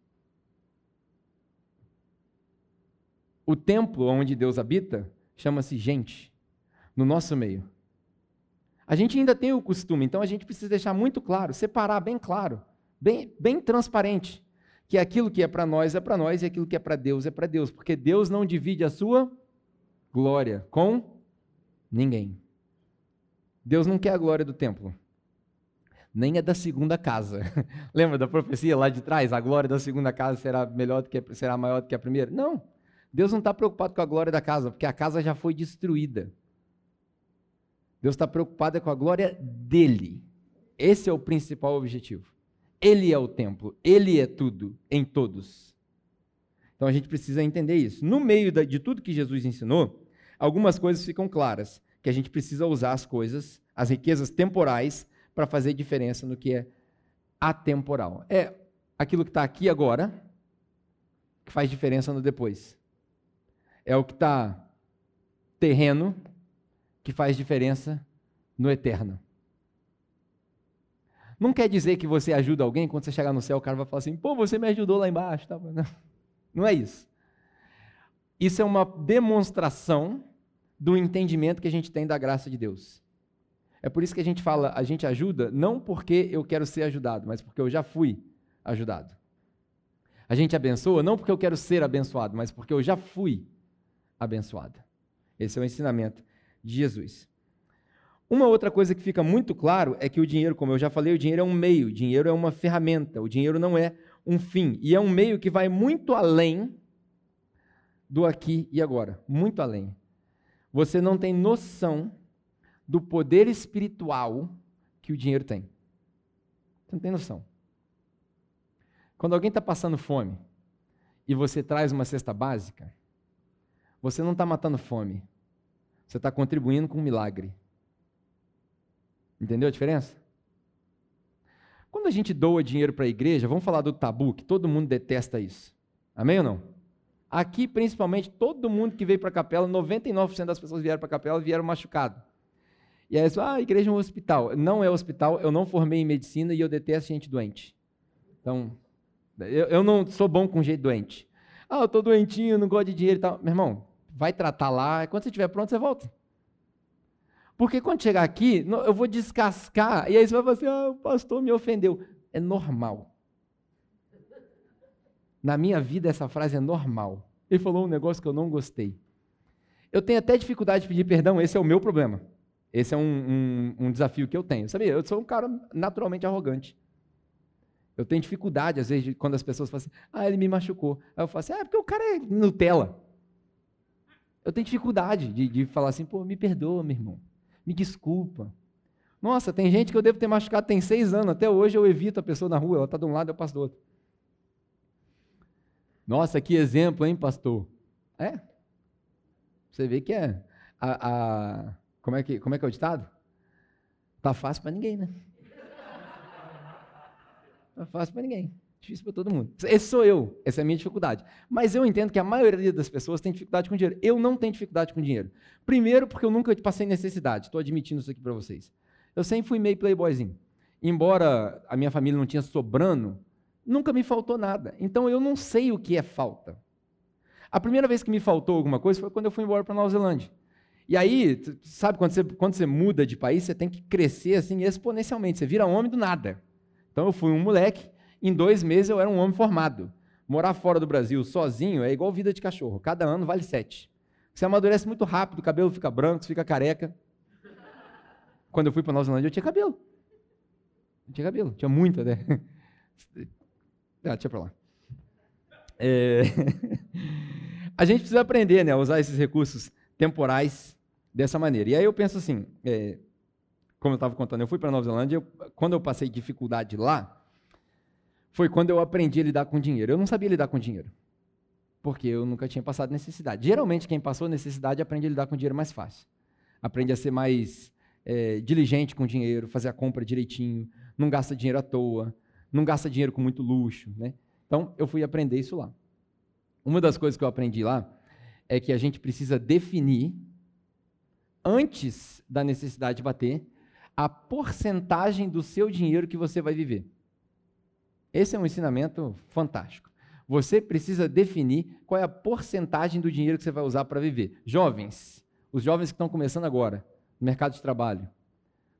O templo onde Deus habita chama-se gente, no nosso meio. A gente ainda tem o costume, então a gente precisa deixar muito claro, separar bem claro, bem, bem transparente, que aquilo que é para nós é para nós e aquilo que é para Deus é para Deus, porque Deus não divide a sua glória com ninguém. Deus não quer a glória do templo, nem a da segunda casa. Lembra da profecia lá de trás? A glória da segunda casa será melhor do que será maior do que a primeira? Não. Deus não está preocupado com a glória da casa, porque a casa já foi destruída. Deus está preocupado com a glória dele. Esse é o principal objetivo. Ele é o templo, ele é tudo em todos. Então a gente precisa entender isso. No meio de tudo que Jesus ensinou, algumas coisas ficam claras, que a gente precisa usar as coisas, as riquezas temporais, para fazer diferença no que é atemporal. É aquilo que está aqui agora, que faz diferença no depois. É o que está terreno, que faz diferença no eterno. Não quer dizer que você ajuda alguém, quando você chegar no céu, o cara vai falar assim: pô, você me ajudou lá embaixo. Não é isso. Isso é uma demonstração do entendimento que a gente tem da graça de Deus. É por isso que a gente fala, a gente ajuda não porque eu quero ser ajudado, mas porque eu já fui ajudado. A gente abençoa não porque eu quero ser abençoado, mas porque eu já fui abençoado. Esse é o ensinamento de Jesus. Uma outra coisa que fica muito claro é que o dinheiro, como eu já falei, o dinheiro é um meio, o dinheiro é uma ferramenta, o dinheiro não é um fim. E é um meio que vai muito além do aqui e agora muito além. Você não tem noção do poder espiritual que o dinheiro tem. Você não tem noção. Quando alguém está passando fome e você traz uma cesta básica, você não está matando fome, você está contribuindo com um milagre. Entendeu a diferença? Quando a gente doa dinheiro para a igreja, vamos falar do tabu, que todo mundo detesta isso. Amém ou não? Aqui, principalmente, todo mundo que veio para a capela, 99% das pessoas vieram para a capela vieram machucados. E aí, ah, a igreja é um hospital. Não é hospital, eu não formei em medicina e eu detesto gente doente. Então, eu, eu não sou bom com gente doente. Ah, eu estou doentinho, não gosto de dinheiro e tal. Meu irmão, vai tratar lá, quando você estiver pronto, você volta. Porque quando chegar aqui, eu vou descascar, e aí você vai falar assim, ah, o pastor me ofendeu. É normal. Na minha vida, essa frase é normal. Ele falou um negócio que eu não gostei. Eu tenho até dificuldade de pedir perdão, esse é o meu problema. Esse é um, um, um desafio que eu tenho. Sabia? Eu sou um cara naturalmente arrogante. Eu tenho dificuldade, às vezes, quando as pessoas falam assim, ah, ele me machucou. Aí eu falo assim, ah, porque o cara é Nutella. Eu tenho dificuldade de, de falar assim, pô, me perdoa, meu irmão. Me desculpa. Nossa, tem gente que eu devo ter machucado tem seis anos. Até hoje eu evito a pessoa na rua, ela está de um lado, eu passo do outro. Nossa, que exemplo, hein, pastor? É. Você vê que é. A, a, como, é que, como é que é o ditado? Tá fácil para ninguém, né? Tá fácil para ninguém. Difícil para todo mundo. Esse sou eu, essa é a minha dificuldade. Mas eu entendo que a maioria das pessoas tem dificuldade com dinheiro. Eu não tenho dificuldade com dinheiro. Primeiro, porque eu nunca passei necessidade. Estou admitindo isso aqui para vocês. Eu sempre fui meio playboyzinho. Embora a minha família não tinha sobrando, nunca me faltou nada. Então eu não sei o que é falta. A primeira vez que me faltou alguma coisa foi quando eu fui embora para Nova Zelândia. E aí, sabe, quando você, quando você muda de país, você tem que crescer assim exponencialmente. Você vira homem do nada. Então eu fui um moleque, em dois meses eu era um homem formado. Morar fora do Brasil sozinho é igual vida de cachorro. Cada ano vale sete. Você amadurece muito rápido, o cabelo fica branco, fica careca. Quando eu fui para Nova Zelândia, eu tinha cabelo. Eu tinha cabelo, tinha muito até. Ah, deixa para lá. É... a gente precisa aprender né, a usar esses recursos temporais dessa maneira. E aí eu penso assim, é, como eu estava contando, eu fui para Nova Zelândia, eu, quando eu passei dificuldade lá, foi quando eu aprendi a lidar com dinheiro. Eu não sabia lidar com dinheiro, porque eu nunca tinha passado necessidade. Geralmente, quem passou necessidade aprende a lidar com dinheiro mais fácil. Aprende a ser mais é, diligente com dinheiro, fazer a compra direitinho, não gasta dinheiro à toa, não gasta dinheiro com muito luxo. Né? Então, eu fui aprender isso lá. Uma das coisas que eu aprendi lá é que a gente precisa definir, antes da necessidade bater, a porcentagem do seu dinheiro que você vai viver. Esse é um ensinamento fantástico. Você precisa definir qual é a porcentagem do dinheiro que você vai usar para viver. Jovens, os jovens que estão começando agora no mercado de trabalho.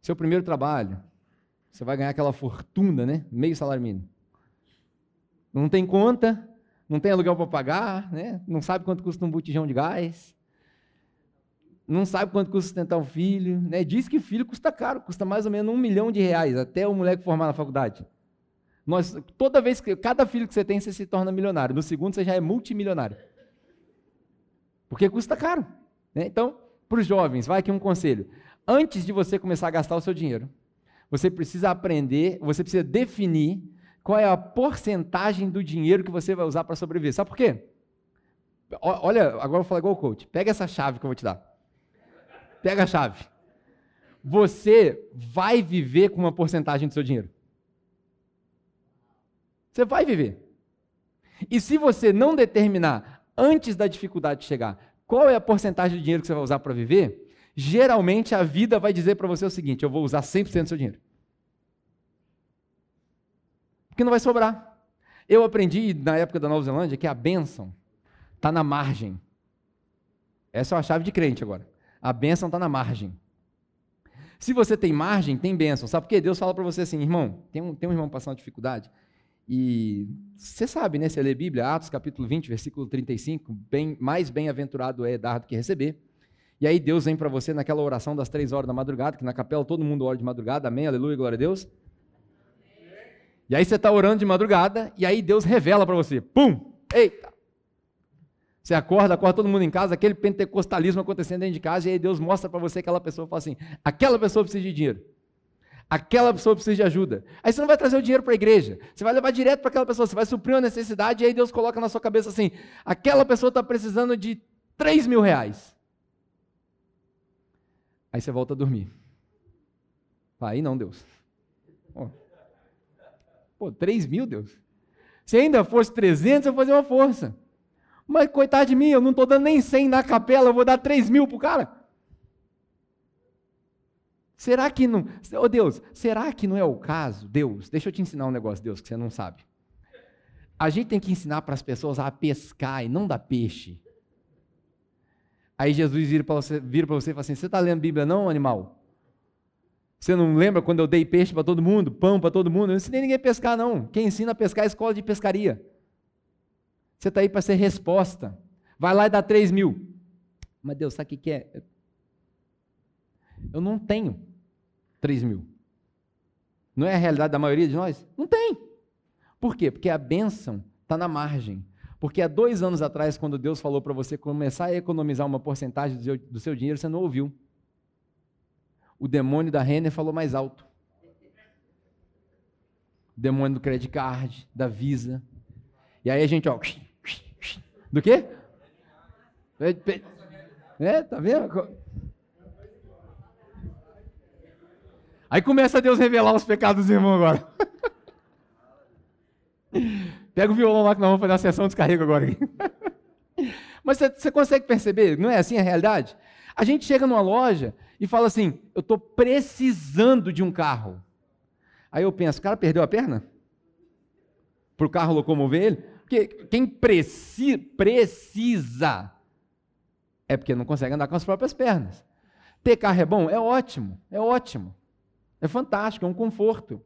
Seu primeiro trabalho, você vai ganhar aquela fortuna, né? Meio salário mínimo. Não tem conta, não tem aluguel para pagar, né? não sabe quanto custa um botijão de gás, não sabe quanto custa sustentar um filho. Né? Diz que filho custa caro, custa mais ou menos um milhão de reais, até o moleque formar na faculdade. Nós, toda vez que, cada filho que você tem, você se torna milionário. No segundo, você já é multimilionário. Porque custa caro. Né? Então, para os jovens, vai aqui um conselho. Antes de você começar a gastar o seu dinheiro, você precisa aprender, você precisa definir qual é a porcentagem do dinheiro que você vai usar para sobreviver. Sabe por quê? Olha, agora eu vou falar igual o coach. Pega essa chave que eu vou te dar. Pega a chave. Você vai viver com uma porcentagem do seu dinheiro. Você vai viver. E se você não determinar antes da dificuldade chegar qual é a porcentagem de dinheiro que você vai usar para viver, geralmente a vida vai dizer para você o seguinte: eu vou usar 100% do seu dinheiro porque não vai sobrar. Eu aprendi na época da Nova Zelândia que a bênção está na margem. Essa é uma chave de crente agora. A bênção está na margem. Se você tem margem, tem bênção. Sabe por quê? Deus fala para você assim, irmão, tem um, tem um irmão passando dificuldade, e você sabe, né? Você lê Bíblia, Atos capítulo 20, versículo 35, bem, mais bem-aventurado é dar do que receber. E aí Deus vem para você naquela oração das três horas da madrugada, que na capela todo mundo ora de madrugada, amém, aleluia, glória a Deus. E aí você está orando de madrugada, e aí Deus revela para você. Pum! Eita! Você acorda, acorda todo mundo em casa, aquele pentecostalismo acontecendo dentro de casa, e aí Deus mostra para você aquela pessoa fala assim: aquela pessoa precisa de dinheiro. Aquela pessoa precisa de ajuda. Aí você não vai trazer o dinheiro para a igreja. Você vai levar direto para aquela pessoa. Você vai suprir uma necessidade e aí Deus coloca na sua cabeça assim: aquela pessoa está precisando de 3 mil reais. Aí você volta a dormir. Aí não, Deus. Pô, 3 mil, Deus. Se ainda fosse 300, eu vou fazer uma força. Mas coitado de mim, eu não estou dando nem 100 na capela, eu vou dar 3 mil para o cara. Será que não. Oh Deus, será que não é o caso? Deus, deixa eu te ensinar um negócio, Deus, que você não sabe. A gente tem que ensinar para as pessoas a pescar e não dar peixe. Aí Jesus vira para você, você e fala assim: Você está lendo Bíblia, não, animal? Você não lembra quando eu dei peixe para todo mundo, pão para todo mundo? Eu não ensinei ninguém a pescar, não. Quem ensina a pescar é a escola de pescaria. Você está aí para ser resposta. Vai lá e dá 3 mil. Mas Deus, sabe o que é? Eu não tenho 3 mil. Não é a realidade da maioria de nós? Não tem. Por quê? Porque a bênção está na margem. Porque há dois anos atrás, quando Deus falou para você começar a economizar uma porcentagem do seu, dinheiro, você não ouviu. O demônio da Renner falou mais alto. O demônio do credit card, da Visa. E aí a gente, ó. Do quê? É, tá vendo? Aí começa Deus revelar os pecados dos irmãos agora. Pega o violão lá que nós vamos fazer a sessão descarrego agora. Mas você consegue perceber? Não é assim a realidade? A gente chega numa loja e fala assim: eu estou precisando de um carro. Aí eu penso: o cara perdeu a perna? Para o carro locomover ele? Porque quem preci, precisa é porque não consegue andar com as próprias pernas. Ter carro é bom? É ótimo, é ótimo. É fantástico, é um conforto.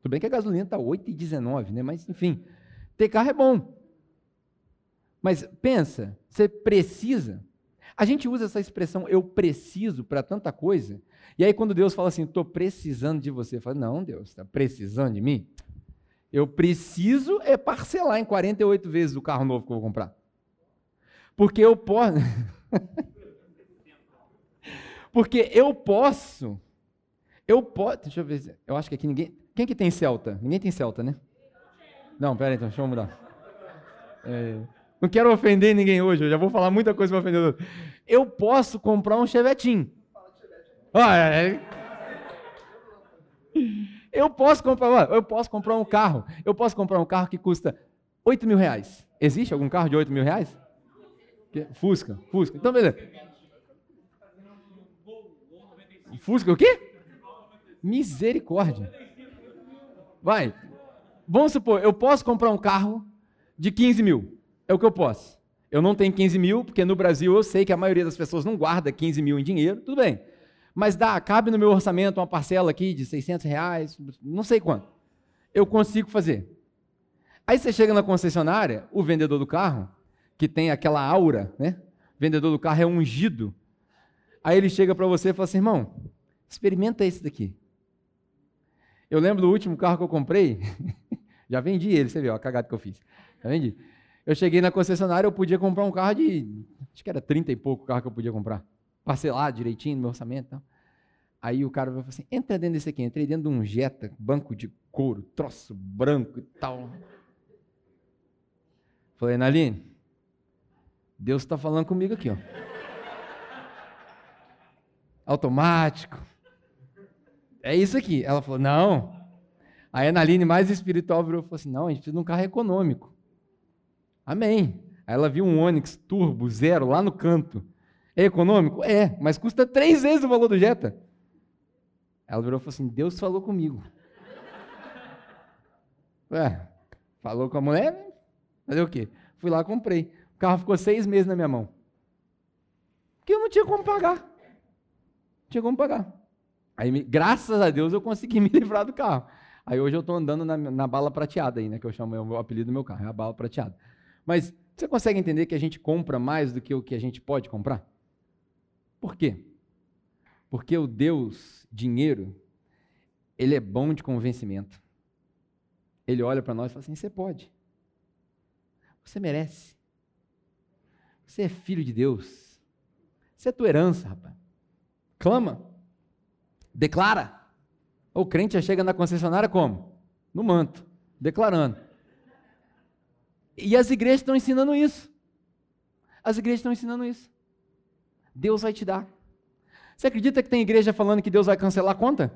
Tudo bem que a gasolina está 8,19, né? Mas, enfim, ter carro é bom. Mas pensa, você precisa. A gente usa essa expressão eu preciso para tanta coisa. E aí, quando Deus fala assim, estou precisando de você, eu falo, não, Deus, está precisando de mim? Eu preciso é parcelar em 48 vezes o carro novo que eu vou comprar. Porque eu posso. Porque eu posso. Eu posso. Deixa eu ver. Eu acho que aqui ninguém. Quem que tem Celta? Ninguém tem Celta, né? Não, pera aí, então, deixa eu mudar. É, não quero ofender ninguém hoje, eu já vou falar muita coisa para ofender o outro. Eu posso comprar um Chevetinho. Ah, é. Eu posso comprar, eu posso comprar um carro. Eu posso comprar um carro que custa 8 mil reais. Existe algum carro de 8 mil reais? Fusca, Fusca. Então, beleza. Fusca o quê? Misericórdia. Vai. Vamos supor, eu posso comprar um carro de 15 mil. É o que eu posso. Eu não tenho 15 mil, porque no Brasil eu sei que a maioria das pessoas não guarda 15 mil em dinheiro, tudo bem. Mas dá, cabe no meu orçamento uma parcela aqui de 600 reais, não sei quanto. Eu consigo fazer. Aí você chega na concessionária, o vendedor do carro, que tem aquela aura, né? O vendedor do carro é ungido. Aí ele chega para você e fala assim, irmão, experimenta esse daqui. Eu lembro do último carro que eu comprei, já vendi ele, você viu a cagada que eu fiz. Já vendi. Eu cheguei na concessionária, eu podia comprar um carro de, acho que era 30 e pouco carro que eu podia comprar. Parcelar direitinho no meu orçamento. Então. Aí o cara falou assim, entra dentro desse aqui. Entrei dentro de um Jetta, banco de couro, troço branco e tal. Falei, Naline, Deus está falando comigo aqui, ó. Automático é isso aqui. Ela falou, não. A Analine, mais espiritual, virou e falou assim: não, a gente precisa de um carro econômico. Amém. Aí ela viu um Onix Turbo zero lá no canto. É econômico? É, mas custa três vezes o valor do Jetta. Ela virou e falou assim: Deus falou comigo. Ué, falou com a mulher? Fazer o quê? Fui lá comprei. O carro ficou seis meses na minha mão. Porque eu não tinha como pagar. Não tinha como pagar. Aí, graças a Deus, eu consegui me livrar do carro. Aí hoje eu estou andando na, na, bala prateada aí, né? Que eu chamo, é o apelido do meu carro, é a bala prateada. Mas você consegue entender que a gente compra mais do que o que a gente pode comprar? Por quê? Porque o Deus, dinheiro, ele é bom de convencimento. Ele olha para nós e fala assim: você pode. Você merece. Você é filho de Deus. Você é tua herança, rapaz. Clama. Declara. O crente já chega na concessionária como? No manto, declarando. E as igrejas estão ensinando isso. As igrejas estão ensinando isso. Deus vai te dar. Você acredita que tem igreja falando que Deus vai cancelar a conta?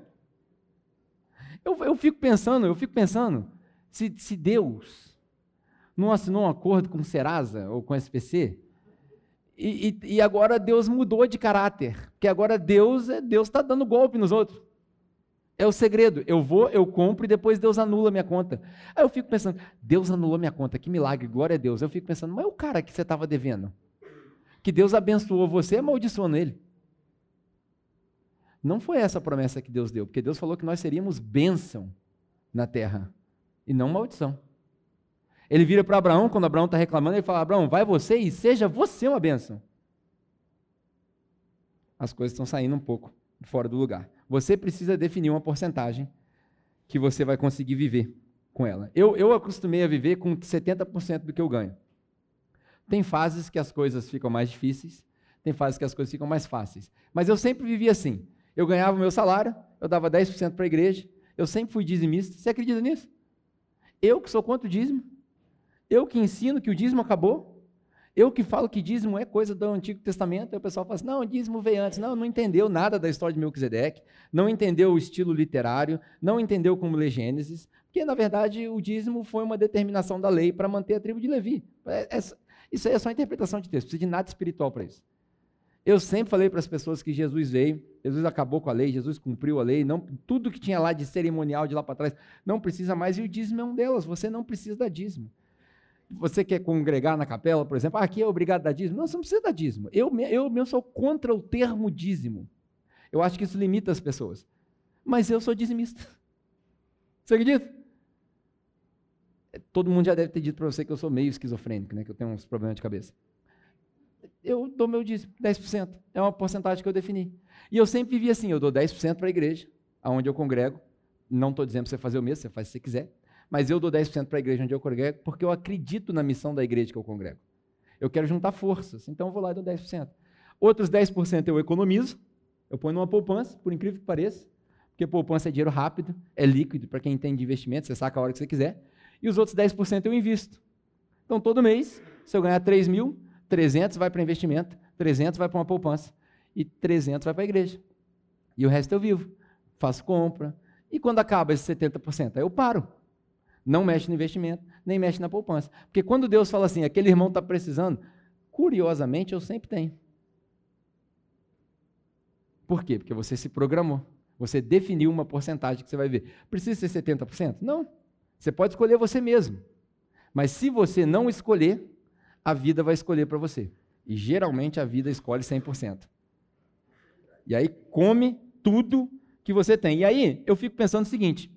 Eu, eu fico pensando, eu fico pensando, se, se Deus não assinou um acordo com o Serasa ou com o SPC, E, e, e agora Deus mudou de caráter, porque agora Deus é, Deus está dando golpe nos outros. É o segredo. Eu vou, eu compro e depois Deus anula minha conta. Aí eu fico pensando, Deus anulou minha conta, que milagre, glória a Deus. Eu fico pensando, mas é o cara que você estava devendo, que Deus abençoou você, amaldiçoando ele. Não foi essa a promessa que Deus deu, porque Deus falou que nós seríamos bênção na terra e não maldição. Ele vira para Abraão, quando Abraão está reclamando, ele fala: Abraão, vai você e seja você uma bênção. As coisas estão saindo um pouco fora do lugar. Você precisa definir uma porcentagem que você vai conseguir viver com ela. Eu, eu acostumei a viver com 70% do que eu ganho. Tem fases que as coisas ficam mais difíceis, tem fases que as coisas ficam mais fáceis. Mas eu sempre vivi assim. Eu ganhava o meu salário, eu dava 10% para a igreja, eu sempre fui dizimista. Você acredita nisso? Eu que sou contra o dízimo, eu que ensino que o dízimo acabou, eu que falo que dízimo é coisa do Antigo Testamento, aí o pessoal fala assim, não, o dízimo veio antes. Não, não entendeu nada da história de Melquisedeque, não entendeu o estilo literário, não entendeu como ler Gênesis, porque, na verdade, o dízimo foi uma determinação da lei para manter a tribo de Levi. É, é, isso aí é só interpretação de texto, não precisa de nada espiritual para isso. Eu sempre falei para as pessoas que Jesus veio, Jesus acabou com a lei, Jesus cumpriu a lei, não, tudo que tinha lá de cerimonial de lá para trás não precisa mais, e o dízimo é um delas, você não precisa da dízimo. Você quer congregar na capela, por exemplo, ah, aqui é obrigado a dar dízimo? Não, você não precisa dar dízimo. Eu, eu mesmo sou contra o termo dízimo. Eu acho que isso limita as pessoas. Mas eu sou dizimista. Você acredita? Todo mundo já deve ter dito para você que eu sou meio esquizofrênico, né? que eu tenho uns problemas de cabeça. Eu dou meu dízimo, 10%. É uma porcentagem que eu defini. E eu sempre vivi assim, eu dou 10% para a igreja, aonde eu congrego. Não estou dizendo para você fazer o mesmo, você faz se você quiser mas eu dou 10% para a igreja onde eu congrego porque eu acredito na missão da igreja que eu congrego. Eu quero juntar forças, então eu vou lá e dou 10%. Outros 10% eu economizo, eu ponho numa poupança, por incrível que pareça, porque poupança é dinheiro rápido, é líquido para quem entende de investimento, você saca a hora que você quiser, e os outros 10% eu invisto. Então, todo mês, se eu ganhar 3 mil, 300 vai para investimento, 300 vai para uma poupança, e 300 vai para a igreja. E o resto eu vivo, faço compra, e quando acaba esse 70%, aí eu paro não mexe no investimento, nem mexe na poupança. Porque quando Deus fala assim, aquele irmão está precisando, curiosamente eu sempre tenho. Por quê? Porque você se programou. Você definiu uma porcentagem que você vai ver. Precisa ser 70%? Não. Você pode escolher você mesmo. Mas se você não escolher, a vida vai escolher para você. E geralmente a vida escolhe 100%. E aí come tudo que você tem. E aí eu fico pensando o seguinte: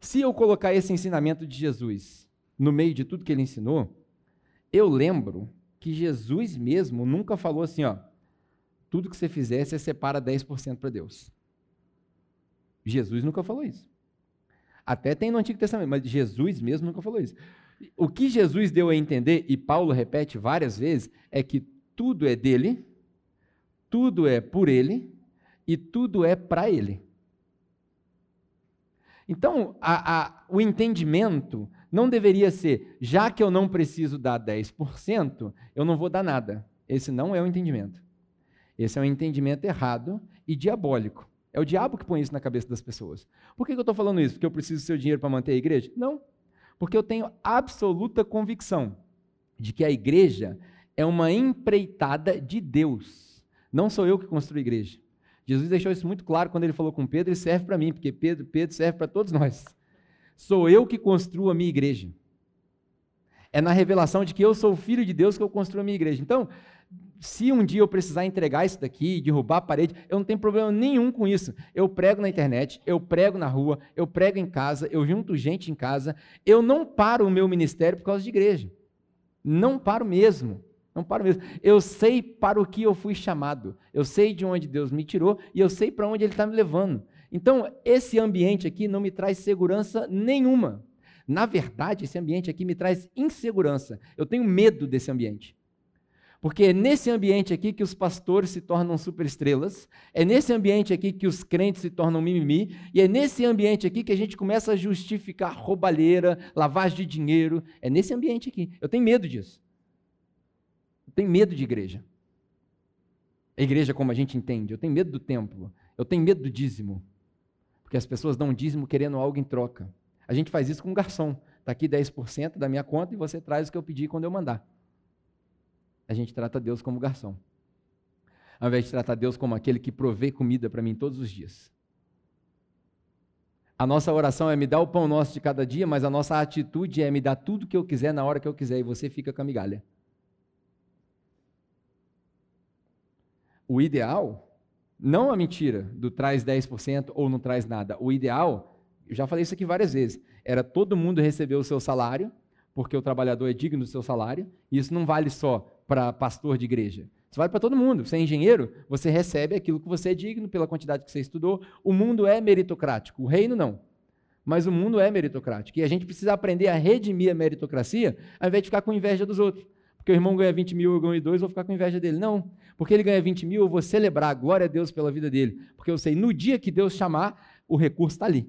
se eu colocar esse ensinamento de Jesus no meio de tudo que ele ensinou, eu lembro que Jesus mesmo nunca falou assim, ó, tudo que você fizer, você separa 10% para Deus. Jesus nunca falou isso. Até tem no Antigo Testamento, mas Jesus mesmo nunca falou isso. O que Jesus deu a entender, e Paulo repete várias vezes, é que tudo é dele, tudo é por ele e tudo é para ele. Então, a, a, o entendimento não deveria ser, já que eu não preciso dar 10%, eu não vou dar nada. Esse não é o entendimento. Esse é um entendimento errado e diabólico. É o diabo que põe isso na cabeça das pessoas. Por que eu estou falando isso? Porque eu preciso do seu dinheiro para manter a igreja? Não. Porque eu tenho absoluta convicção de que a igreja é uma empreitada de Deus. Não sou eu que construo a igreja. Jesus deixou isso muito claro quando ele falou com Pedro, e serve para mim, porque Pedro, Pedro serve para todos nós. Sou eu que construo a minha igreja. É na revelação de que eu sou filho de Deus que eu construo a minha igreja. Então, se um dia eu precisar entregar isso daqui, derrubar a parede, eu não tenho problema nenhum com isso. Eu prego na internet, eu prego na rua, eu prego em casa, eu junto gente em casa. Eu não paro o meu ministério por causa de igreja. Não paro mesmo. Não paro mesmo. Eu sei para o que eu fui chamado. Eu sei de onde Deus me tirou e eu sei para onde Ele está me levando. Então, esse ambiente aqui não me traz segurança nenhuma. Na verdade, esse ambiente aqui me traz insegurança. Eu tenho medo desse ambiente. Porque é nesse ambiente aqui que os pastores se tornam superestrelas, é nesse ambiente aqui que os crentes se tornam mimimi, e é nesse ambiente aqui que a gente começa a justificar roubalheira, lavagem de dinheiro. É nesse ambiente aqui. Eu tenho medo disso tenho medo de igreja. A igreja como a gente entende. Eu tenho medo do templo. Eu tenho medo do dízimo. Porque as pessoas dão dízimo querendo algo em troca. A gente faz isso com um garçom. Está aqui 10% da minha conta e você traz o que eu pedi quando eu mandar. a gente trata Deus como garçom. Ao invés de tratar Deus como aquele que provê comida para mim todos os dias. A nossa oração é me dar o pão nosso de cada dia, mas a nossa atitude é me dar tudo que eu quiser na hora que eu quiser e você fica com a migalha. O ideal, não a mentira do traz 10% ou não traz nada. O ideal, eu já falei isso aqui várias vezes, era todo mundo receber o seu salário, porque o trabalhador é digno do seu salário, e isso não vale só para pastor de igreja. Isso vale para todo mundo. Você é engenheiro, você recebe aquilo que você é digno pela quantidade que você estudou. O mundo é meritocrático, o reino não. Mas o mundo é meritocrático. E a gente precisa aprender a redimir a meritocracia ao invés de ficar com inveja dos outros. Porque o irmão ganha 20 mil, eu ganho 2, vou ficar com inveja dele. Não. Porque ele ganha 20 mil, eu vou celebrar, glória a Deus pela vida dele. Porque eu sei, no dia que Deus chamar, o recurso está ali.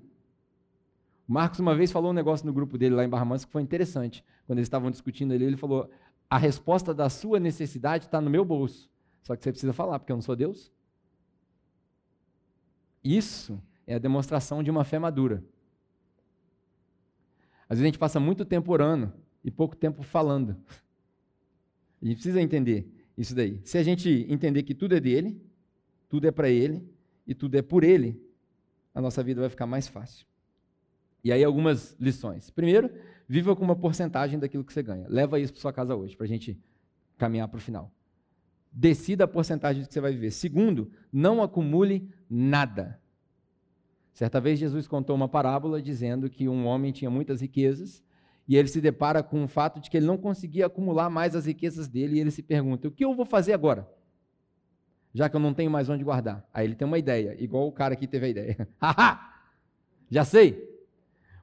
O Marcos uma vez falou um negócio no grupo dele lá em Barra Mansa que foi interessante. Quando eles estavam discutindo ali, ele falou: a resposta da sua necessidade está no meu bolso. Só que você precisa falar, porque eu não sou Deus. Isso é a demonstração de uma fé madura. Às vezes a gente passa muito tempo orando e pouco tempo falando. A gente precisa entender isso daí. Se a gente entender que tudo é dele, tudo é para ele e tudo é por ele, a nossa vida vai ficar mais fácil. E aí algumas lições. Primeiro, viva com uma porcentagem daquilo que você ganha. Leva isso para sua casa hoje, para a gente caminhar para o final. Decida a porcentagem que você vai viver. Segundo, não acumule nada. Certa vez Jesus contou uma parábola dizendo que um homem tinha muitas riquezas e ele se depara com o fato de que ele não conseguia acumular mais as riquezas dele e ele se pergunta: o que eu vou fazer agora? Já que eu não tenho mais onde guardar. Aí ele tem uma ideia, igual o cara que teve a ideia. Haha! Já sei!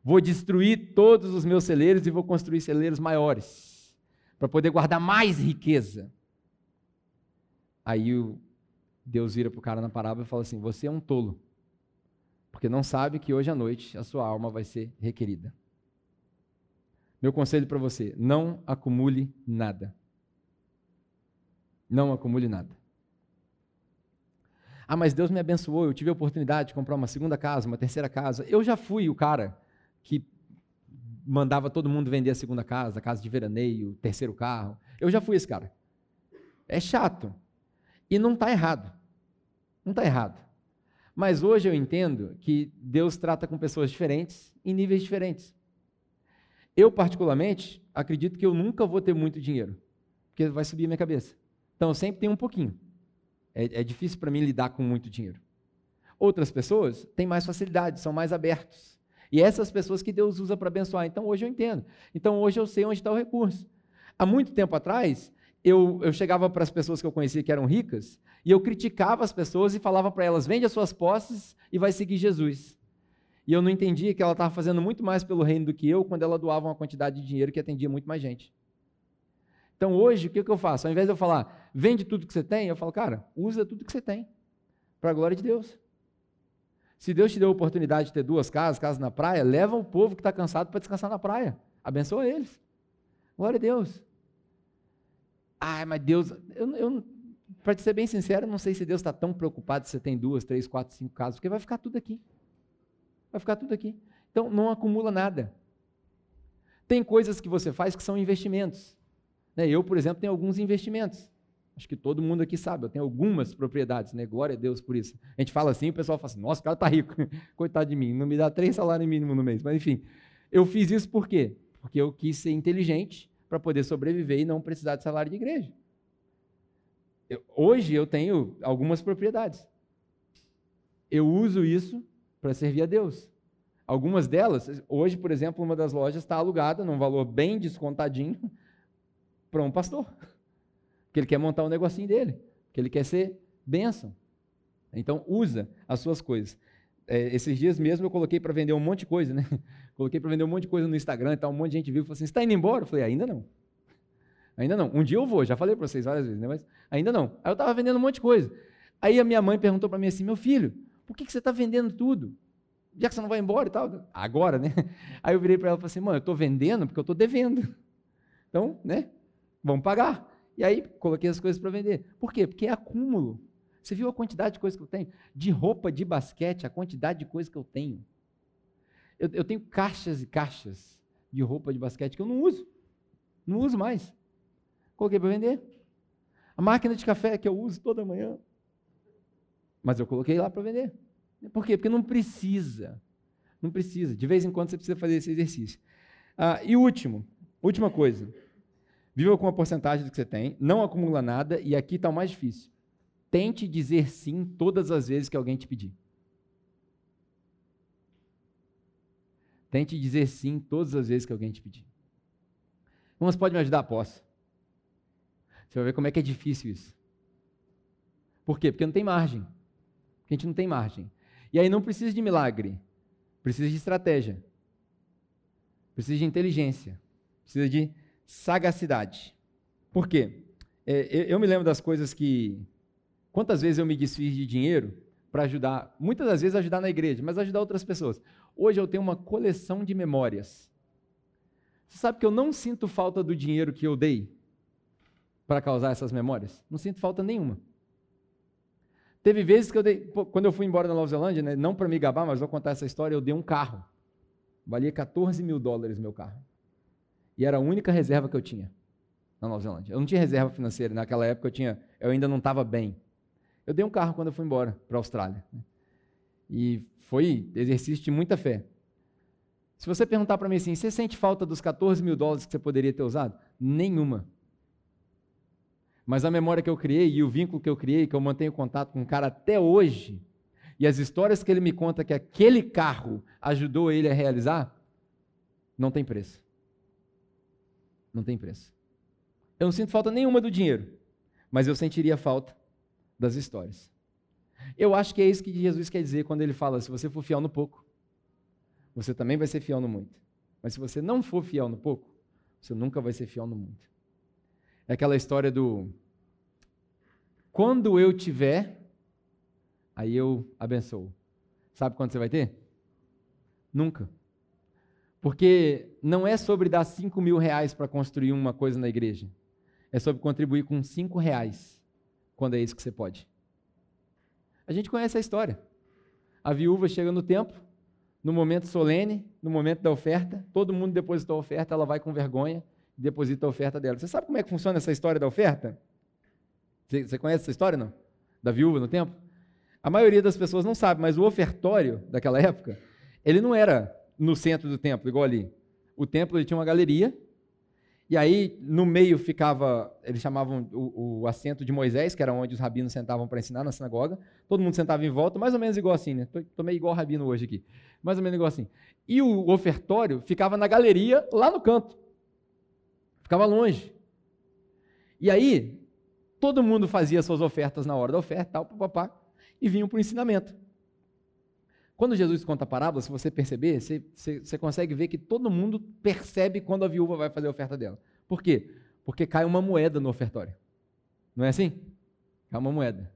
Vou destruir todos os meus celeiros e vou construir celeiros maiores, para poder guardar mais riqueza. Aí Deus vira para o cara na parábola e fala assim: Você é um tolo, porque não sabe que hoje à noite a sua alma vai ser requerida. Meu conselho para você: não acumule nada. Não acumule nada. Ah, mas Deus me abençoou, eu tive a oportunidade de comprar uma segunda casa, uma terceira casa. Eu já fui o cara que mandava todo mundo vender a segunda casa, a casa de veraneio, terceiro carro. Eu já fui esse cara. É chato. E não está errado. Não está errado. Mas hoje eu entendo que Deus trata com pessoas diferentes em níveis diferentes. Eu, particularmente, acredito que eu nunca vou ter muito dinheiro, porque vai subir minha cabeça. Então eu sempre tenho um pouquinho. É, é difícil para mim lidar com muito dinheiro. Outras pessoas têm mais facilidade, são mais abertos. E essas pessoas que Deus usa para abençoar. Então hoje eu entendo. Então hoje eu sei onde está o recurso. Há muito tempo atrás, eu, eu chegava para as pessoas que eu conhecia que eram ricas, e eu criticava as pessoas e falava para elas: vende as suas posses e vai seguir Jesus. E eu não entendia que ela estava fazendo muito mais pelo reino do que eu quando ela doava uma quantidade de dinheiro que atendia muito mais gente. Então hoje, o que, que eu faço? Ao invés de eu falar, vende tudo que você tem, eu falo, cara, usa tudo que você tem, para a glória de Deus. Se Deus te deu a oportunidade de ter duas casas, casa na praia, leva o povo que está cansado para descansar na praia. Abençoa eles. Glória a Deus. Ai, mas Deus, eu, eu para ser bem sincero, não sei se Deus está tão preocupado se você tem duas, três, quatro, cinco casas, porque vai ficar tudo aqui. Vai ficar tudo aqui. Então, não acumula nada. Tem coisas que você faz que são investimentos. Né? Eu, por exemplo, tenho alguns investimentos. Acho que todo mundo aqui sabe, eu tenho algumas propriedades, né? Glória a Deus por isso. A gente fala assim, o pessoal fala assim, nossa, o cara está rico. Coitado de mim, não me dá três salários mínimos no mês. Mas enfim, eu fiz isso por quê? Porque eu quis ser inteligente para poder sobreviver e não precisar de salário de igreja. Eu, hoje eu tenho algumas propriedades. Eu uso isso para servir a Deus. Algumas delas, hoje, por exemplo, uma das lojas está alugada num valor bem descontadinho para um pastor. Porque ele quer montar um negocinho dele, porque ele quer ser bênção. Então, usa as suas coisas. É, esses dias mesmo eu coloquei para vender um monte de coisa, né? Coloquei para vender um monte de coisa no Instagram e tal, um monte de gente viu e falou assim: está indo embora? Eu falei: ainda não. Ainda não. Um dia eu vou, já falei para vocês várias vezes, né? mas ainda não. Aí eu estava vendendo um monte de coisa. Aí a minha mãe perguntou para mim assim: meu filho, por que, que você está vendendo tudo? Já que você não vai embora e tal? Agora, né? Aí eu virei para ela e falei assim: mãe, eu estou vendendo porque eu estou devendo. Então, né? Vamos pagar. E aí coloquei as coisas para vender. Por quê? Porque é acúmulo. Você viu a quantidade de coisas que eu tenho? De roupa de basquete, a quantidade de coisas que eu tenho. Eu, eu tenho caixas e caixas de roupa de basquete que eu não uso. Não uso mais. Coloquei para vender. A máquina de café que eu uso toda manhã. Mas eu coloquei lá para vender. Por quê? Porque não precisa. Não precisa. De vez em quando você precisa fazer esse exercício. Ah, e último, última coisa. Viva com a porcentagem do que você tem, não acumula nada, e aqui está o mais difícil. Tente dizer sim todas as vezes que alguém te pedir. Tente dizer sim todas as vezes que alguém te pedir. Umas pode me ajudar? Posso. Você vai ver como é que é difícil isso. Por quê? Porque não tem margem. Porque a gente não tem margem. E aí não precisa de milagre. Precisa de estratégia. Precisa de inteligência. Precisa de sagacidade. Por quê? É, eu, me lembro das coisas que. Quantas vezes eu me desfiz de dinheiro para ajudar, muitas das vezes ajudar na igreja, mas ajudar outras pessoas. Hoje eu tenho uma coleção de memórias. Você sabe que eu não sinto falta do dinheiro que eu dei para causar essas memórias? Não sinto falta nenhuma. Teve vezes que eu dei, quando eu fui embora da Nova Zelândia, né, não para me gabar, mas vou contar essa história, eu dei um carro. Valia 14 mil dólares meu carro. E era a única reserva que eu tinha na Nova Zelândia. Eu não tinha reserva financeira, naquela época eu, tinha, eu ainda não estava bem. Eu dei um carro quando eu fui embora para a Austrália. Né? E foi exercício de muita fé. Se você perguntar para mim assim, você sente falta dos 14 mil dólares que você poderia ter usado? Nenhuma. Mas a memória que eu criei e o vínculo que eu criei, que eu mantenho contato com o cara até hoje, e as histórias que ele me conta que aquele carro ajudou ele a realizar, não tem preço. Não tem preço. Eu não sinto falta nenhuma do dinheiro, mas eu sentiria falta das histórias. Eu acho que é isso que Jesus quer dizer quando ele fala: se você for fiel no pouco, você também vai ser fiel no muito. Mas se você não for fiel no pouco, você nunca vai ser fiel no muito. É aquela história do quando eu tiver, aí eu abençoo. Sabe quando você vai ter? Nunca. Porque não é sobre dar cinco mil reais para construir uma coisa na igreja. É sobre contribuir com cinco reais, quando é isso que você pode. A gente conhece a história. A viúva chega no templo, no momento solene, no momento da oferta, todo mundo depositou a oferta, ela vai com vergonha deposita a oferta dela. Você sabe como é que funciona essa história da oferta? Você, você conhece essa história, não? Da viúva no templo? A maioria das pessoas não sabe, mas o ofertório daquela época, ele não era no centro do templo, igual ali. O templo tinha uma galeria e aí, no meio ficava, eles chamavam o, o assento de Moisés, que era onde os rabinos sentavam para ensinar na sinagoga. Todo mundo sentava em volta, mais ou menos igual assim, né? Tô, meio igual rabino hoje aqui. Mais ou menos igual assim. E o ofertório ficava na galeria, lá no canto. Ficava longe. E aí, todo mundo fazia suas ofertas na hora da oferta, tal, papapá, e vinham para o ensinamento. Quando Jesus conta a parábola, se você perceber, você, você, você, consegue ver que todo mundo percebe quando a viúva vai fazer a oferta dela. Por quê? Porque cai uma moeda no ofertório. Não é assim? Cai uma moeda.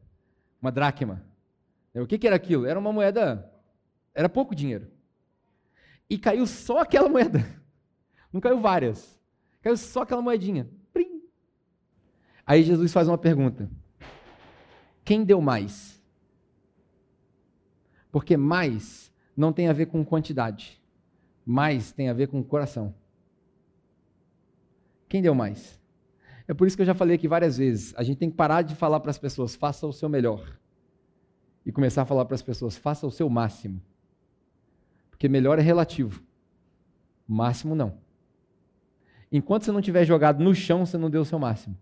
Uma dracma. O que, que era aquilo? Era uma moeda. Era pouco dinheiro. E caiu só aquela moeda. Não caiu várias. Caiu só aquela moedinha. Aí Jesus faz uma pergunta: Quem deu mais? Porque mais não tem a ver com quantidade, mais tem a ver com coração. Quem deu mais? É por isso que eu já falei aqui várias vezes. A gente tem que parar de falar para as pessoas, faça o seu melhor. E começar a falar para as pessoas, faça o seu máximo. Porque melhor é relativo. Máximo não. Enquanto você não tiver jogado no chão, você não deu o seu máximo.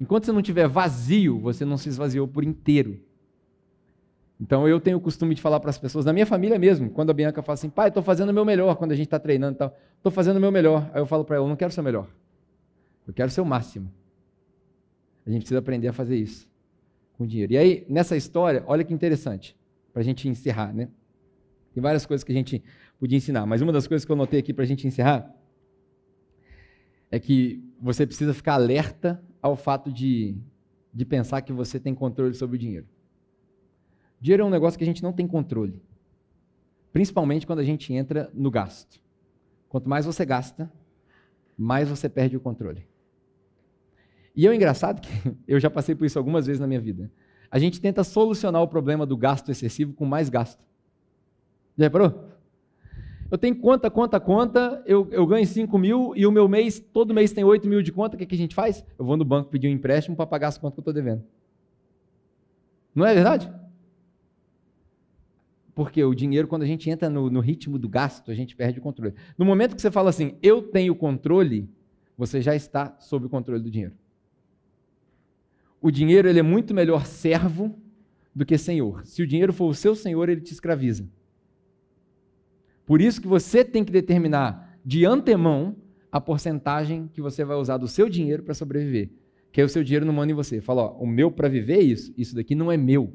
Enquanto você não tiver vazio, você não se esvaziou por inteiro. Então eu tenho o costume de falar para as pessoas, na minha família mesmo, quando a Bianca fala assim, pai, estou fazendo o meu melhor quando a gente está treinando e tal, estou fazendo o meu melhor. Aí eu falo para ela, eu não quero ser melhor, eu quero ser o máximo. A gente precisa aprender a fazer isso com dinheiro. E aí, nessa história, olha que interessante, para a gente encerrar, né? Tem várias coisas que a gente podia ensinar, mas uma das coisas que eu notei aqui para a gente encerrar é que você precisa ficar alerta ao fato de, de pensar que você tem controle sobre o dinheiro. Dinheiro é um negócio que a gente não tem controle. Principalmente quando a gente entra no gasto. Quanto mais você gasta, mais você perde o controle. E é engraçado que eu já passei por isso algumas vezes na minha vida. A gente tenta solucionar o problema do gasto excessivo com mais gasto. Já reparou? Eu tenho conta, conta, conta, eu, eu ganho 5 mil e o meu mês, todo mês tem 8 mil de conta, o que, que a gente faz? Eu vou no banco pedir um empréstimo para pagar as contas que eu estou devendo. Não é verdade? Porque o dinheiro, quando a gente entra no, no, ritmo do gasto, a gente perde o controle. No momento que você fala assim, eu tenho controle, você já está sob o controle do dinheiro. O dinheiro ele é muito melhor servo do que senhor. Se o dinheiro for o seu senhor, ele te escraviza. Por isso que você tem que determinar de antemão a porcentagem que você vai usar do seu dinheiro para sobreviver. Que aí o seu dinheiro não manda em você. Fala, ó, o meu para viver é isso, isso daqui não é meu.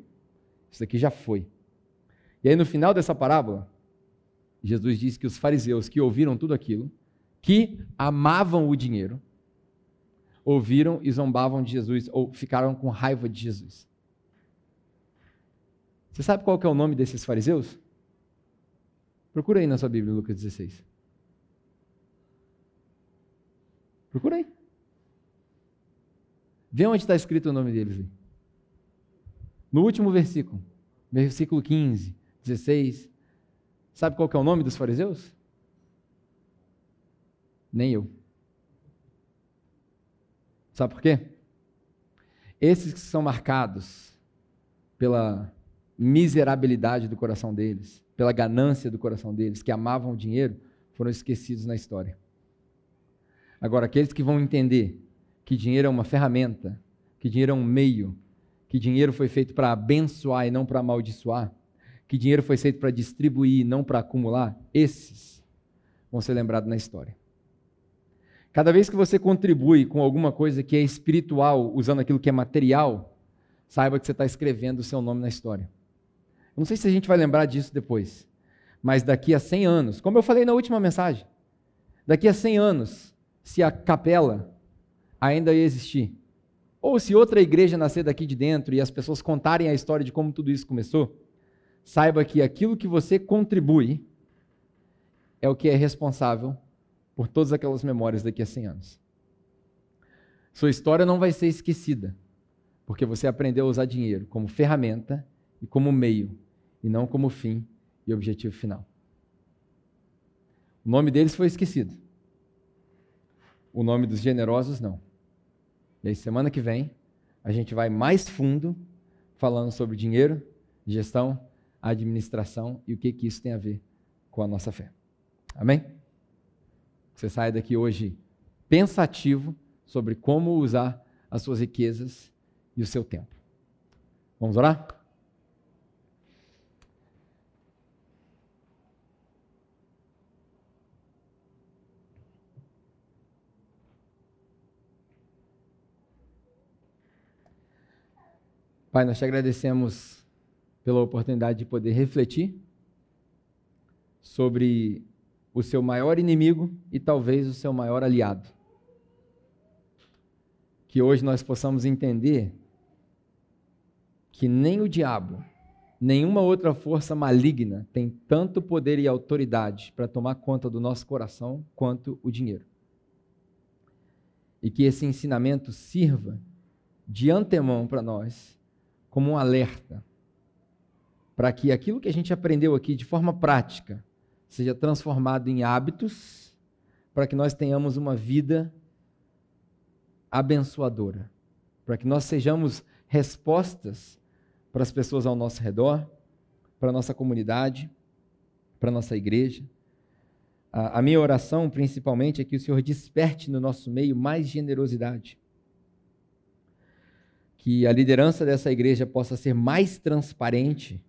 Isso daqui já foi. E aí no final dessa parábola, Jesus diz que os fariseus que ouviram tudo aquilo, que amavam o dinheiro, ouviram e zombavam de Jesus, ou ficaram com raiva de Jesus. Você sabe qual é o nome desses fariseus? Procura aí na sua Bíblia, Lucas 16. Procura aí. Vê onde está escrito o nome deles aí. No último versículo, versículo 15, 16. Sabe qual é o nome dos fariseus? Nem eu. Sabe por quê? Esses que são marcados pela miserabilidade do coração deles, pela ganância do coração deles, que amavam o dinheiro, foram esquecidos na história. Agora, aqueles que vão entender que dinheiro é uma ferramenta, que dinheiro é um meio, que dinheiro foi feito para abençoar e não para amaldiçoar, que dinheiro foi feito para distribuir e não para acumular, esses vão ser lembrados na história. Cada vez que você contribui com alguma coisa que é espiritual, usando aquilo que é material, saiba que você está escrevendo o seu nome na história. Não sei se a gente vai lembrar disso depois, mas daqui a 100 anos, como eu falei na última mensagem, daqui a 100 anos, se a capela ainda existir, ou se outra igreja nascer daqui de dentro e as pessoas contarem a história de como tudo isso começou, saiba que aquilo que você contribui é o que é responsável por todas aquelas memórias daqui a 100 anos. Sua história não vai ser esquecida, porque você aprendeu a usar dinheiro como ferramenta e como meio e não como fim e objetivo final. O nome deles foi esquecido. O nome dos generosos não. E aí, semana que vem, a gente vai mais fundo falando sobre dinheiro, gestão, administração e o que, que isso tem a ver com a nossa fé. Amém? Você sai daqui hoje pensativo sobre como usar as suas riquezas e o seu tempo. Vamos orar? Pai, nós te agradecemos pela oportunidade de poder refletir sobre o seu maior inimigo e talvez o seu maior aliado. Que hoje nós possamos entender que nem o diabo, nenhuma outra força maligna tem tanto poder e autoridade para tomar conta do nosso coração quanto o dinheiro. E que esse ensinamento sirva de antemão para nós como um alerta para que aquilo que a gente aprendeu aqui de forma prática seja transformado em hábitos, para que nós tenhamos uma vida abençoadora, para que nós sejamos respostas para as pessoas ao nosso redor, para a nossa comunidade, para a nossa igreja. A, minha oração, principalmente, é que o Senhor desperte no nosso meio mais generosidade que a liderança dessa igreja possa ser mais transparente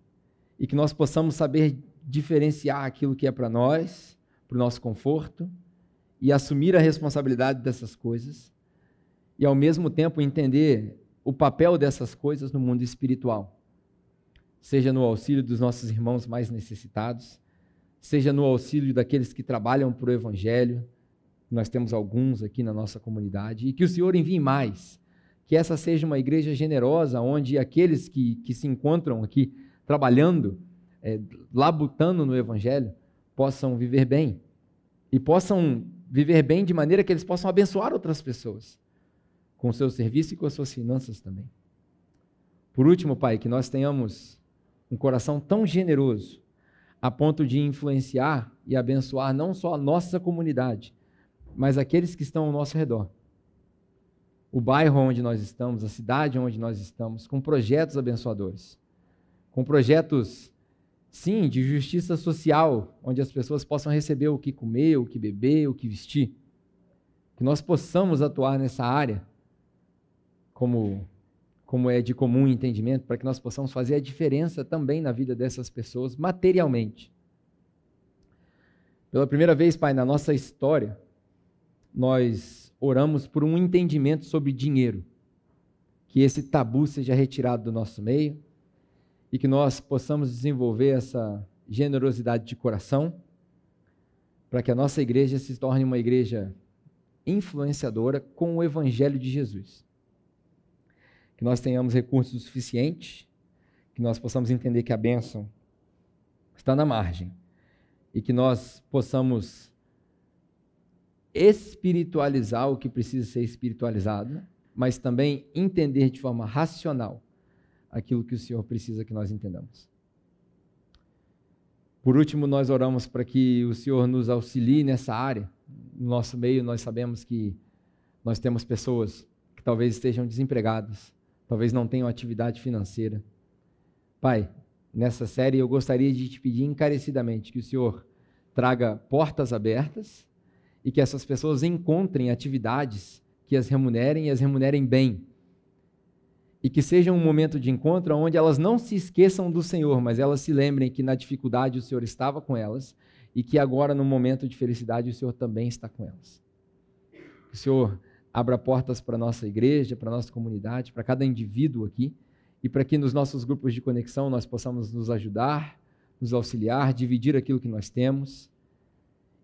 e que nós possamos saber diferenciar aquilo que é para nós, para o nosso conforto, e assumir a responsabilidade dessas coisas, e ao mesmo tempo entender o papel dessas coisas no mundo espiritual, seja no auxílio dos nossos irmãos mais necessitados, seja no auxílio daqueles que trabalham para o Evangelho, nós temos alguns aqui na nossa comunidade, e que o Senhor envie mais que essa seja uma igreja generosa, onde aqueles que, que se encontram aqui trabalhando, é, labutando no Evangelho, possam viver bem. E possam viver bem de maneira que eles possam abençoar outras pessoas, com o seu serviço e com as suas finanças também. Por último, Pai, que nós tenhamos um coração tão generoso, a ponto de influenciar e abençoar não só a nossa comunidade, mas aqueles que estão ao nosso redor. O bairro onde nós estamos, a cidade onde nós estamos, com projetos abençoadores, com projetos, sim, de justiça social, onde as pessoas possam receber o que comer, o que beber, o que vestir. Que nós possamos atuar nessa área como como é de comum entendimento, para que nós possamos fazer a diferença também na vida dessas pessoas materialmente. Pela primeira vez, Pai, na nossa história, nós oramos por um entendimento sobre dinheiro. Que esse tabu seja retirado do nosso meio e que nós possamos desenvolver essa generosidade de coração para que a nossa igreja se torne uma igreja influenciadora com o evangelho de Jesus que nós tenhamos recursos suficientes, que nós possamos entender que a bênção está na margem e que nós possamos espiritualizar o que precisa ser espiritualizado, mas também entender de forma racional aquilo que o Senhor precisa que nós entendamos. Por último, nós oramos para que o Senhor nos auxilie nessa área. No nosso meio, nós sabemos que nós temos pessoas que talvez estejam desempregadas, talvez não tenham atividade financeira. Pai, nessa série eu gostaria de te pedir encarecidamente que o Senhor traga portas abertas e que essas pessoas encontrem atividades que as remunerem e as remunerem bem. E que seja um momento de encontro onde elas não se esqueçam do Senhor, mas elas se lembrem que na dificuldade o Senhor estava com elas e que agora, no momento de felicidade, o Senhor também está com elas. O Senhor abra portas para a nossa igreja, para a nossa comunidade, para cada indivíduo aqui, e para que nos nossos grupos de conexão nós possamos nos ajudar, nos auxiliar, dividir aquilo que nós temos,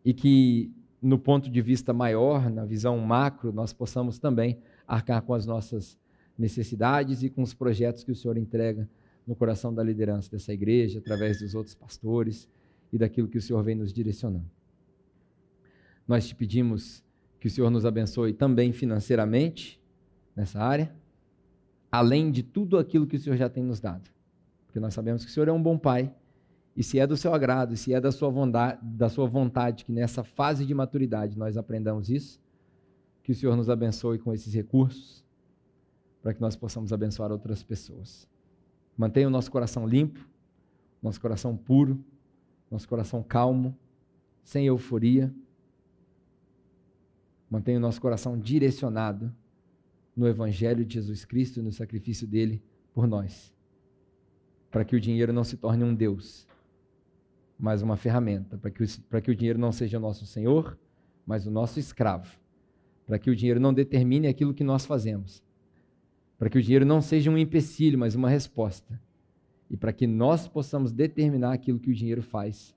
e que no ponto de vista maior, na visão macro, nós possamos também arcar com as nossas necessidades e com os projetos que o Senhor entrega no coração da liderança dessa igreja, através dos outros pastores e daquilo que o Senhor vem nos direcionando. Nós te pedimos que o Senhor nos abençoe também financeiramente nessa área, além de tudo aquilo que o Senhor já tem nos dado. Porque nós sabemos que o Senhor é um bom Pai, e se é do seu agrado, se é da sua vontade, da sua vontade que nessa fase de maturidade nós aprendamos isso, que o Senhor nos abençoe com esses recursos, para que nós possamos abençoar outras pessoas. Mantenha o nosso coração limpo, nosso coração puro, nosso coração calmo, sem euforia Mantenha o nosso coração direcionado no Evangelho de Jesus Cristo e no sacrifício dele por nós. Para que o dinheiro não se torne um Deus, mas uma ferramenta. Para que, o, para que o dinheiro não seja o nosso Senhor, mas o nosso escravo. Para que o dinheiro não determine aquilo que nós fazemos. Para que o dinheiro não seja um empecilho, mas uma resposta. E para que nós possamos determinar aquilo que o dinheiro faz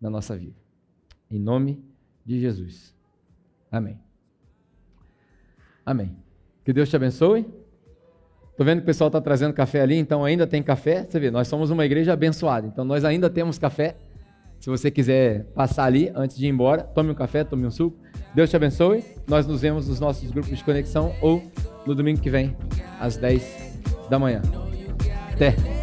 na nossa vida. Em nome de Jesus. Amém. Amém. Que Deus te abençoe. Estou vendo que o pessoal está trazendo café ali, então ainda tem café. Você vê, nós somos uma igreja abençoada, então nós ainda temos café. Se você quiser passar ali antes de ir embora, tome um café, tome um suco. Deus te abençoe. Nós nos vemos nos nossos grupos de conexão ou no domingo que vem, às 10 da manhã. Até!